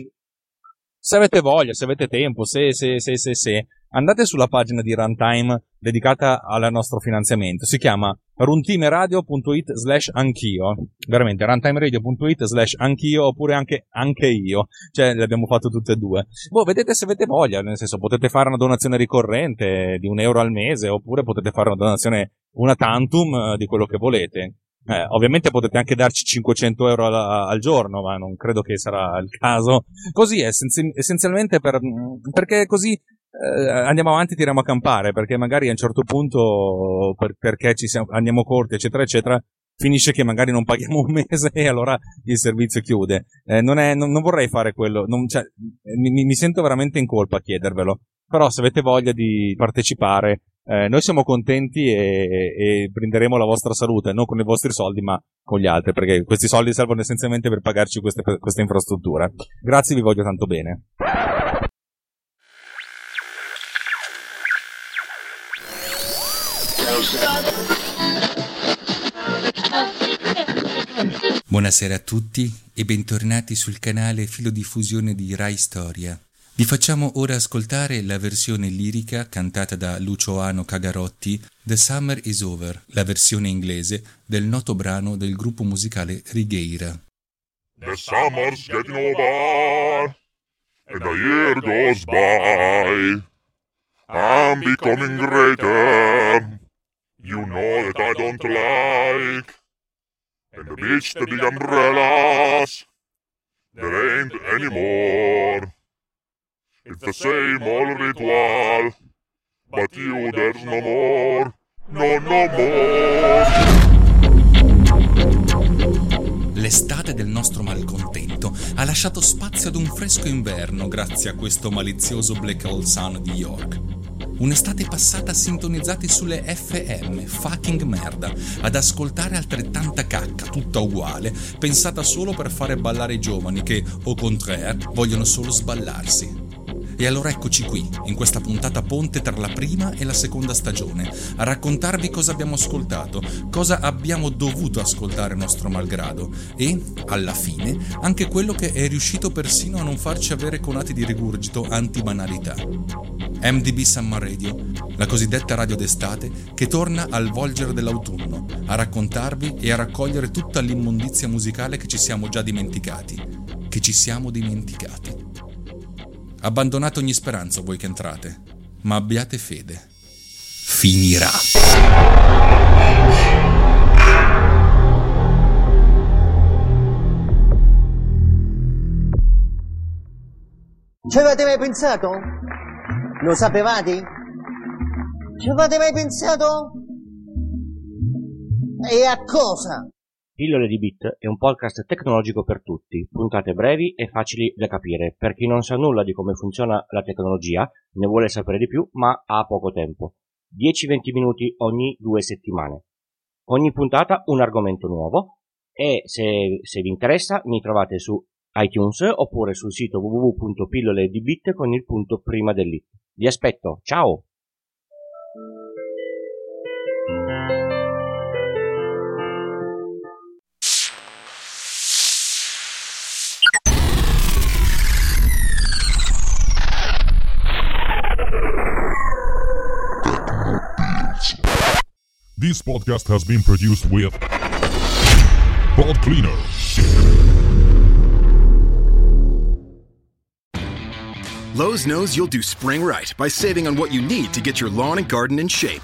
se avete voglia, se avete tempo, se, se, se, se, se, andate sulla pagina di Runtime dedicata al nostro finanziamento. Si chiama runtimeradio.it slash anch'io. Veramente, runtimeradio.it slash anch'io oppure anche anche io. Cioè, le abbiamo fatto tutte e due. Boh, vedete se avete voglia, nel senso, potete fare una donazione ricorrente di un euro al mese oppure potete fare una donazione una tantum eh, di quello che volete. Eh, ovviamente potete anche darci 500 euro al, al giorno, ma non credo che sarà il caso. Così, essenzi- essenzialmente per, perché così eh, andiamo avanti, tiriamo a campare, perché magari a un certo punto, per- perché ci siamo, andiamo corti, eccetera, eccetera, finisce che magari non paghiamo un <laughs> mese e allora il servizio chiude. Eh, non, è, non, non vorrei fare quello, non- cioè, mi, mi- sento veramente in colpa a chiedervelo. Però se avete voglia di partecipare, eh, noi siamo contenti e, e brinderemo la vostra salute, non con i vostri soldi, ma con gli altri, perché questi soldi servono essenzialmente per pagarci queste, queste infrastrutture. Grazie, vi voglio tanto bene. Buonasera a tutti e bentornati sul canale Filodiffusione di Rai Storia. Vi facciamo ora ascoltare la versione lirica cantata da Luciano Cagarotti, The Summer is Over, la versione inglese del noto brano del gruppo musicale Righeira. The summer's getting over. and a year goes by. I'm becoming greater. You know that I don't like. And the beach, the big umbrellas, there ain't anymore. It's the same old ritual, but you there's no more. No, no more. L'estate del nostro malcontento ha lasciato spazio ad un fresco inverno grazie a questo malizioso Black Hole Sun di York. Un'estate passata sintonizzati sulle FM, fucking merda, ad ascoltare altrettanta cacca, tutta uguale, pensata solo per fare ballare i giovani che, au contraire, vogliono solo sballarsi. E allora eccoci qui, in questa puntata ponte tra la prima e la seconda stagione, a raccontarvi cosa abbiamo ascoltato, cosa abbiamo dovuto ascoltare nostro malgrado e, alla fine, anche quello che è riuscito persino a non farci avere conati di rigurgito anti-banalità. MDB Summer Radio, la cosiddetta radio d'estate che torna al volgere dell'autunno, a raccontarvi e a raccogliere tutta l'immondizia musicale che ci siamo già dimenticati, che ci siamo dimenticati. Abbandonate ogni speranza voi che entrate, ma abbiate fede. Finirà. Ci avete mai pensato? Lo sapevate? Ci avete mai pensato? E a cosa? Pillole di Bit è un podcast tecnologico per tutti, puntate brevi e facili da capire per chi non sa nulla di come funziona la tecnologia, ne vuole sapere di più, ma ha poco tempo. 10-20 minuti ogni due settimane. Ogni puntata un argomento nuovo e se, se vi interessa mi trovate su iTunes oppure sul sito www.pilloledibit con il punto prima dell'it. Vi aspetto, ciao! This podcast has been produced with Pod Cleaner. Lowe's knows you'll do spring right by saving on what you need to get your lawn and garden in shape.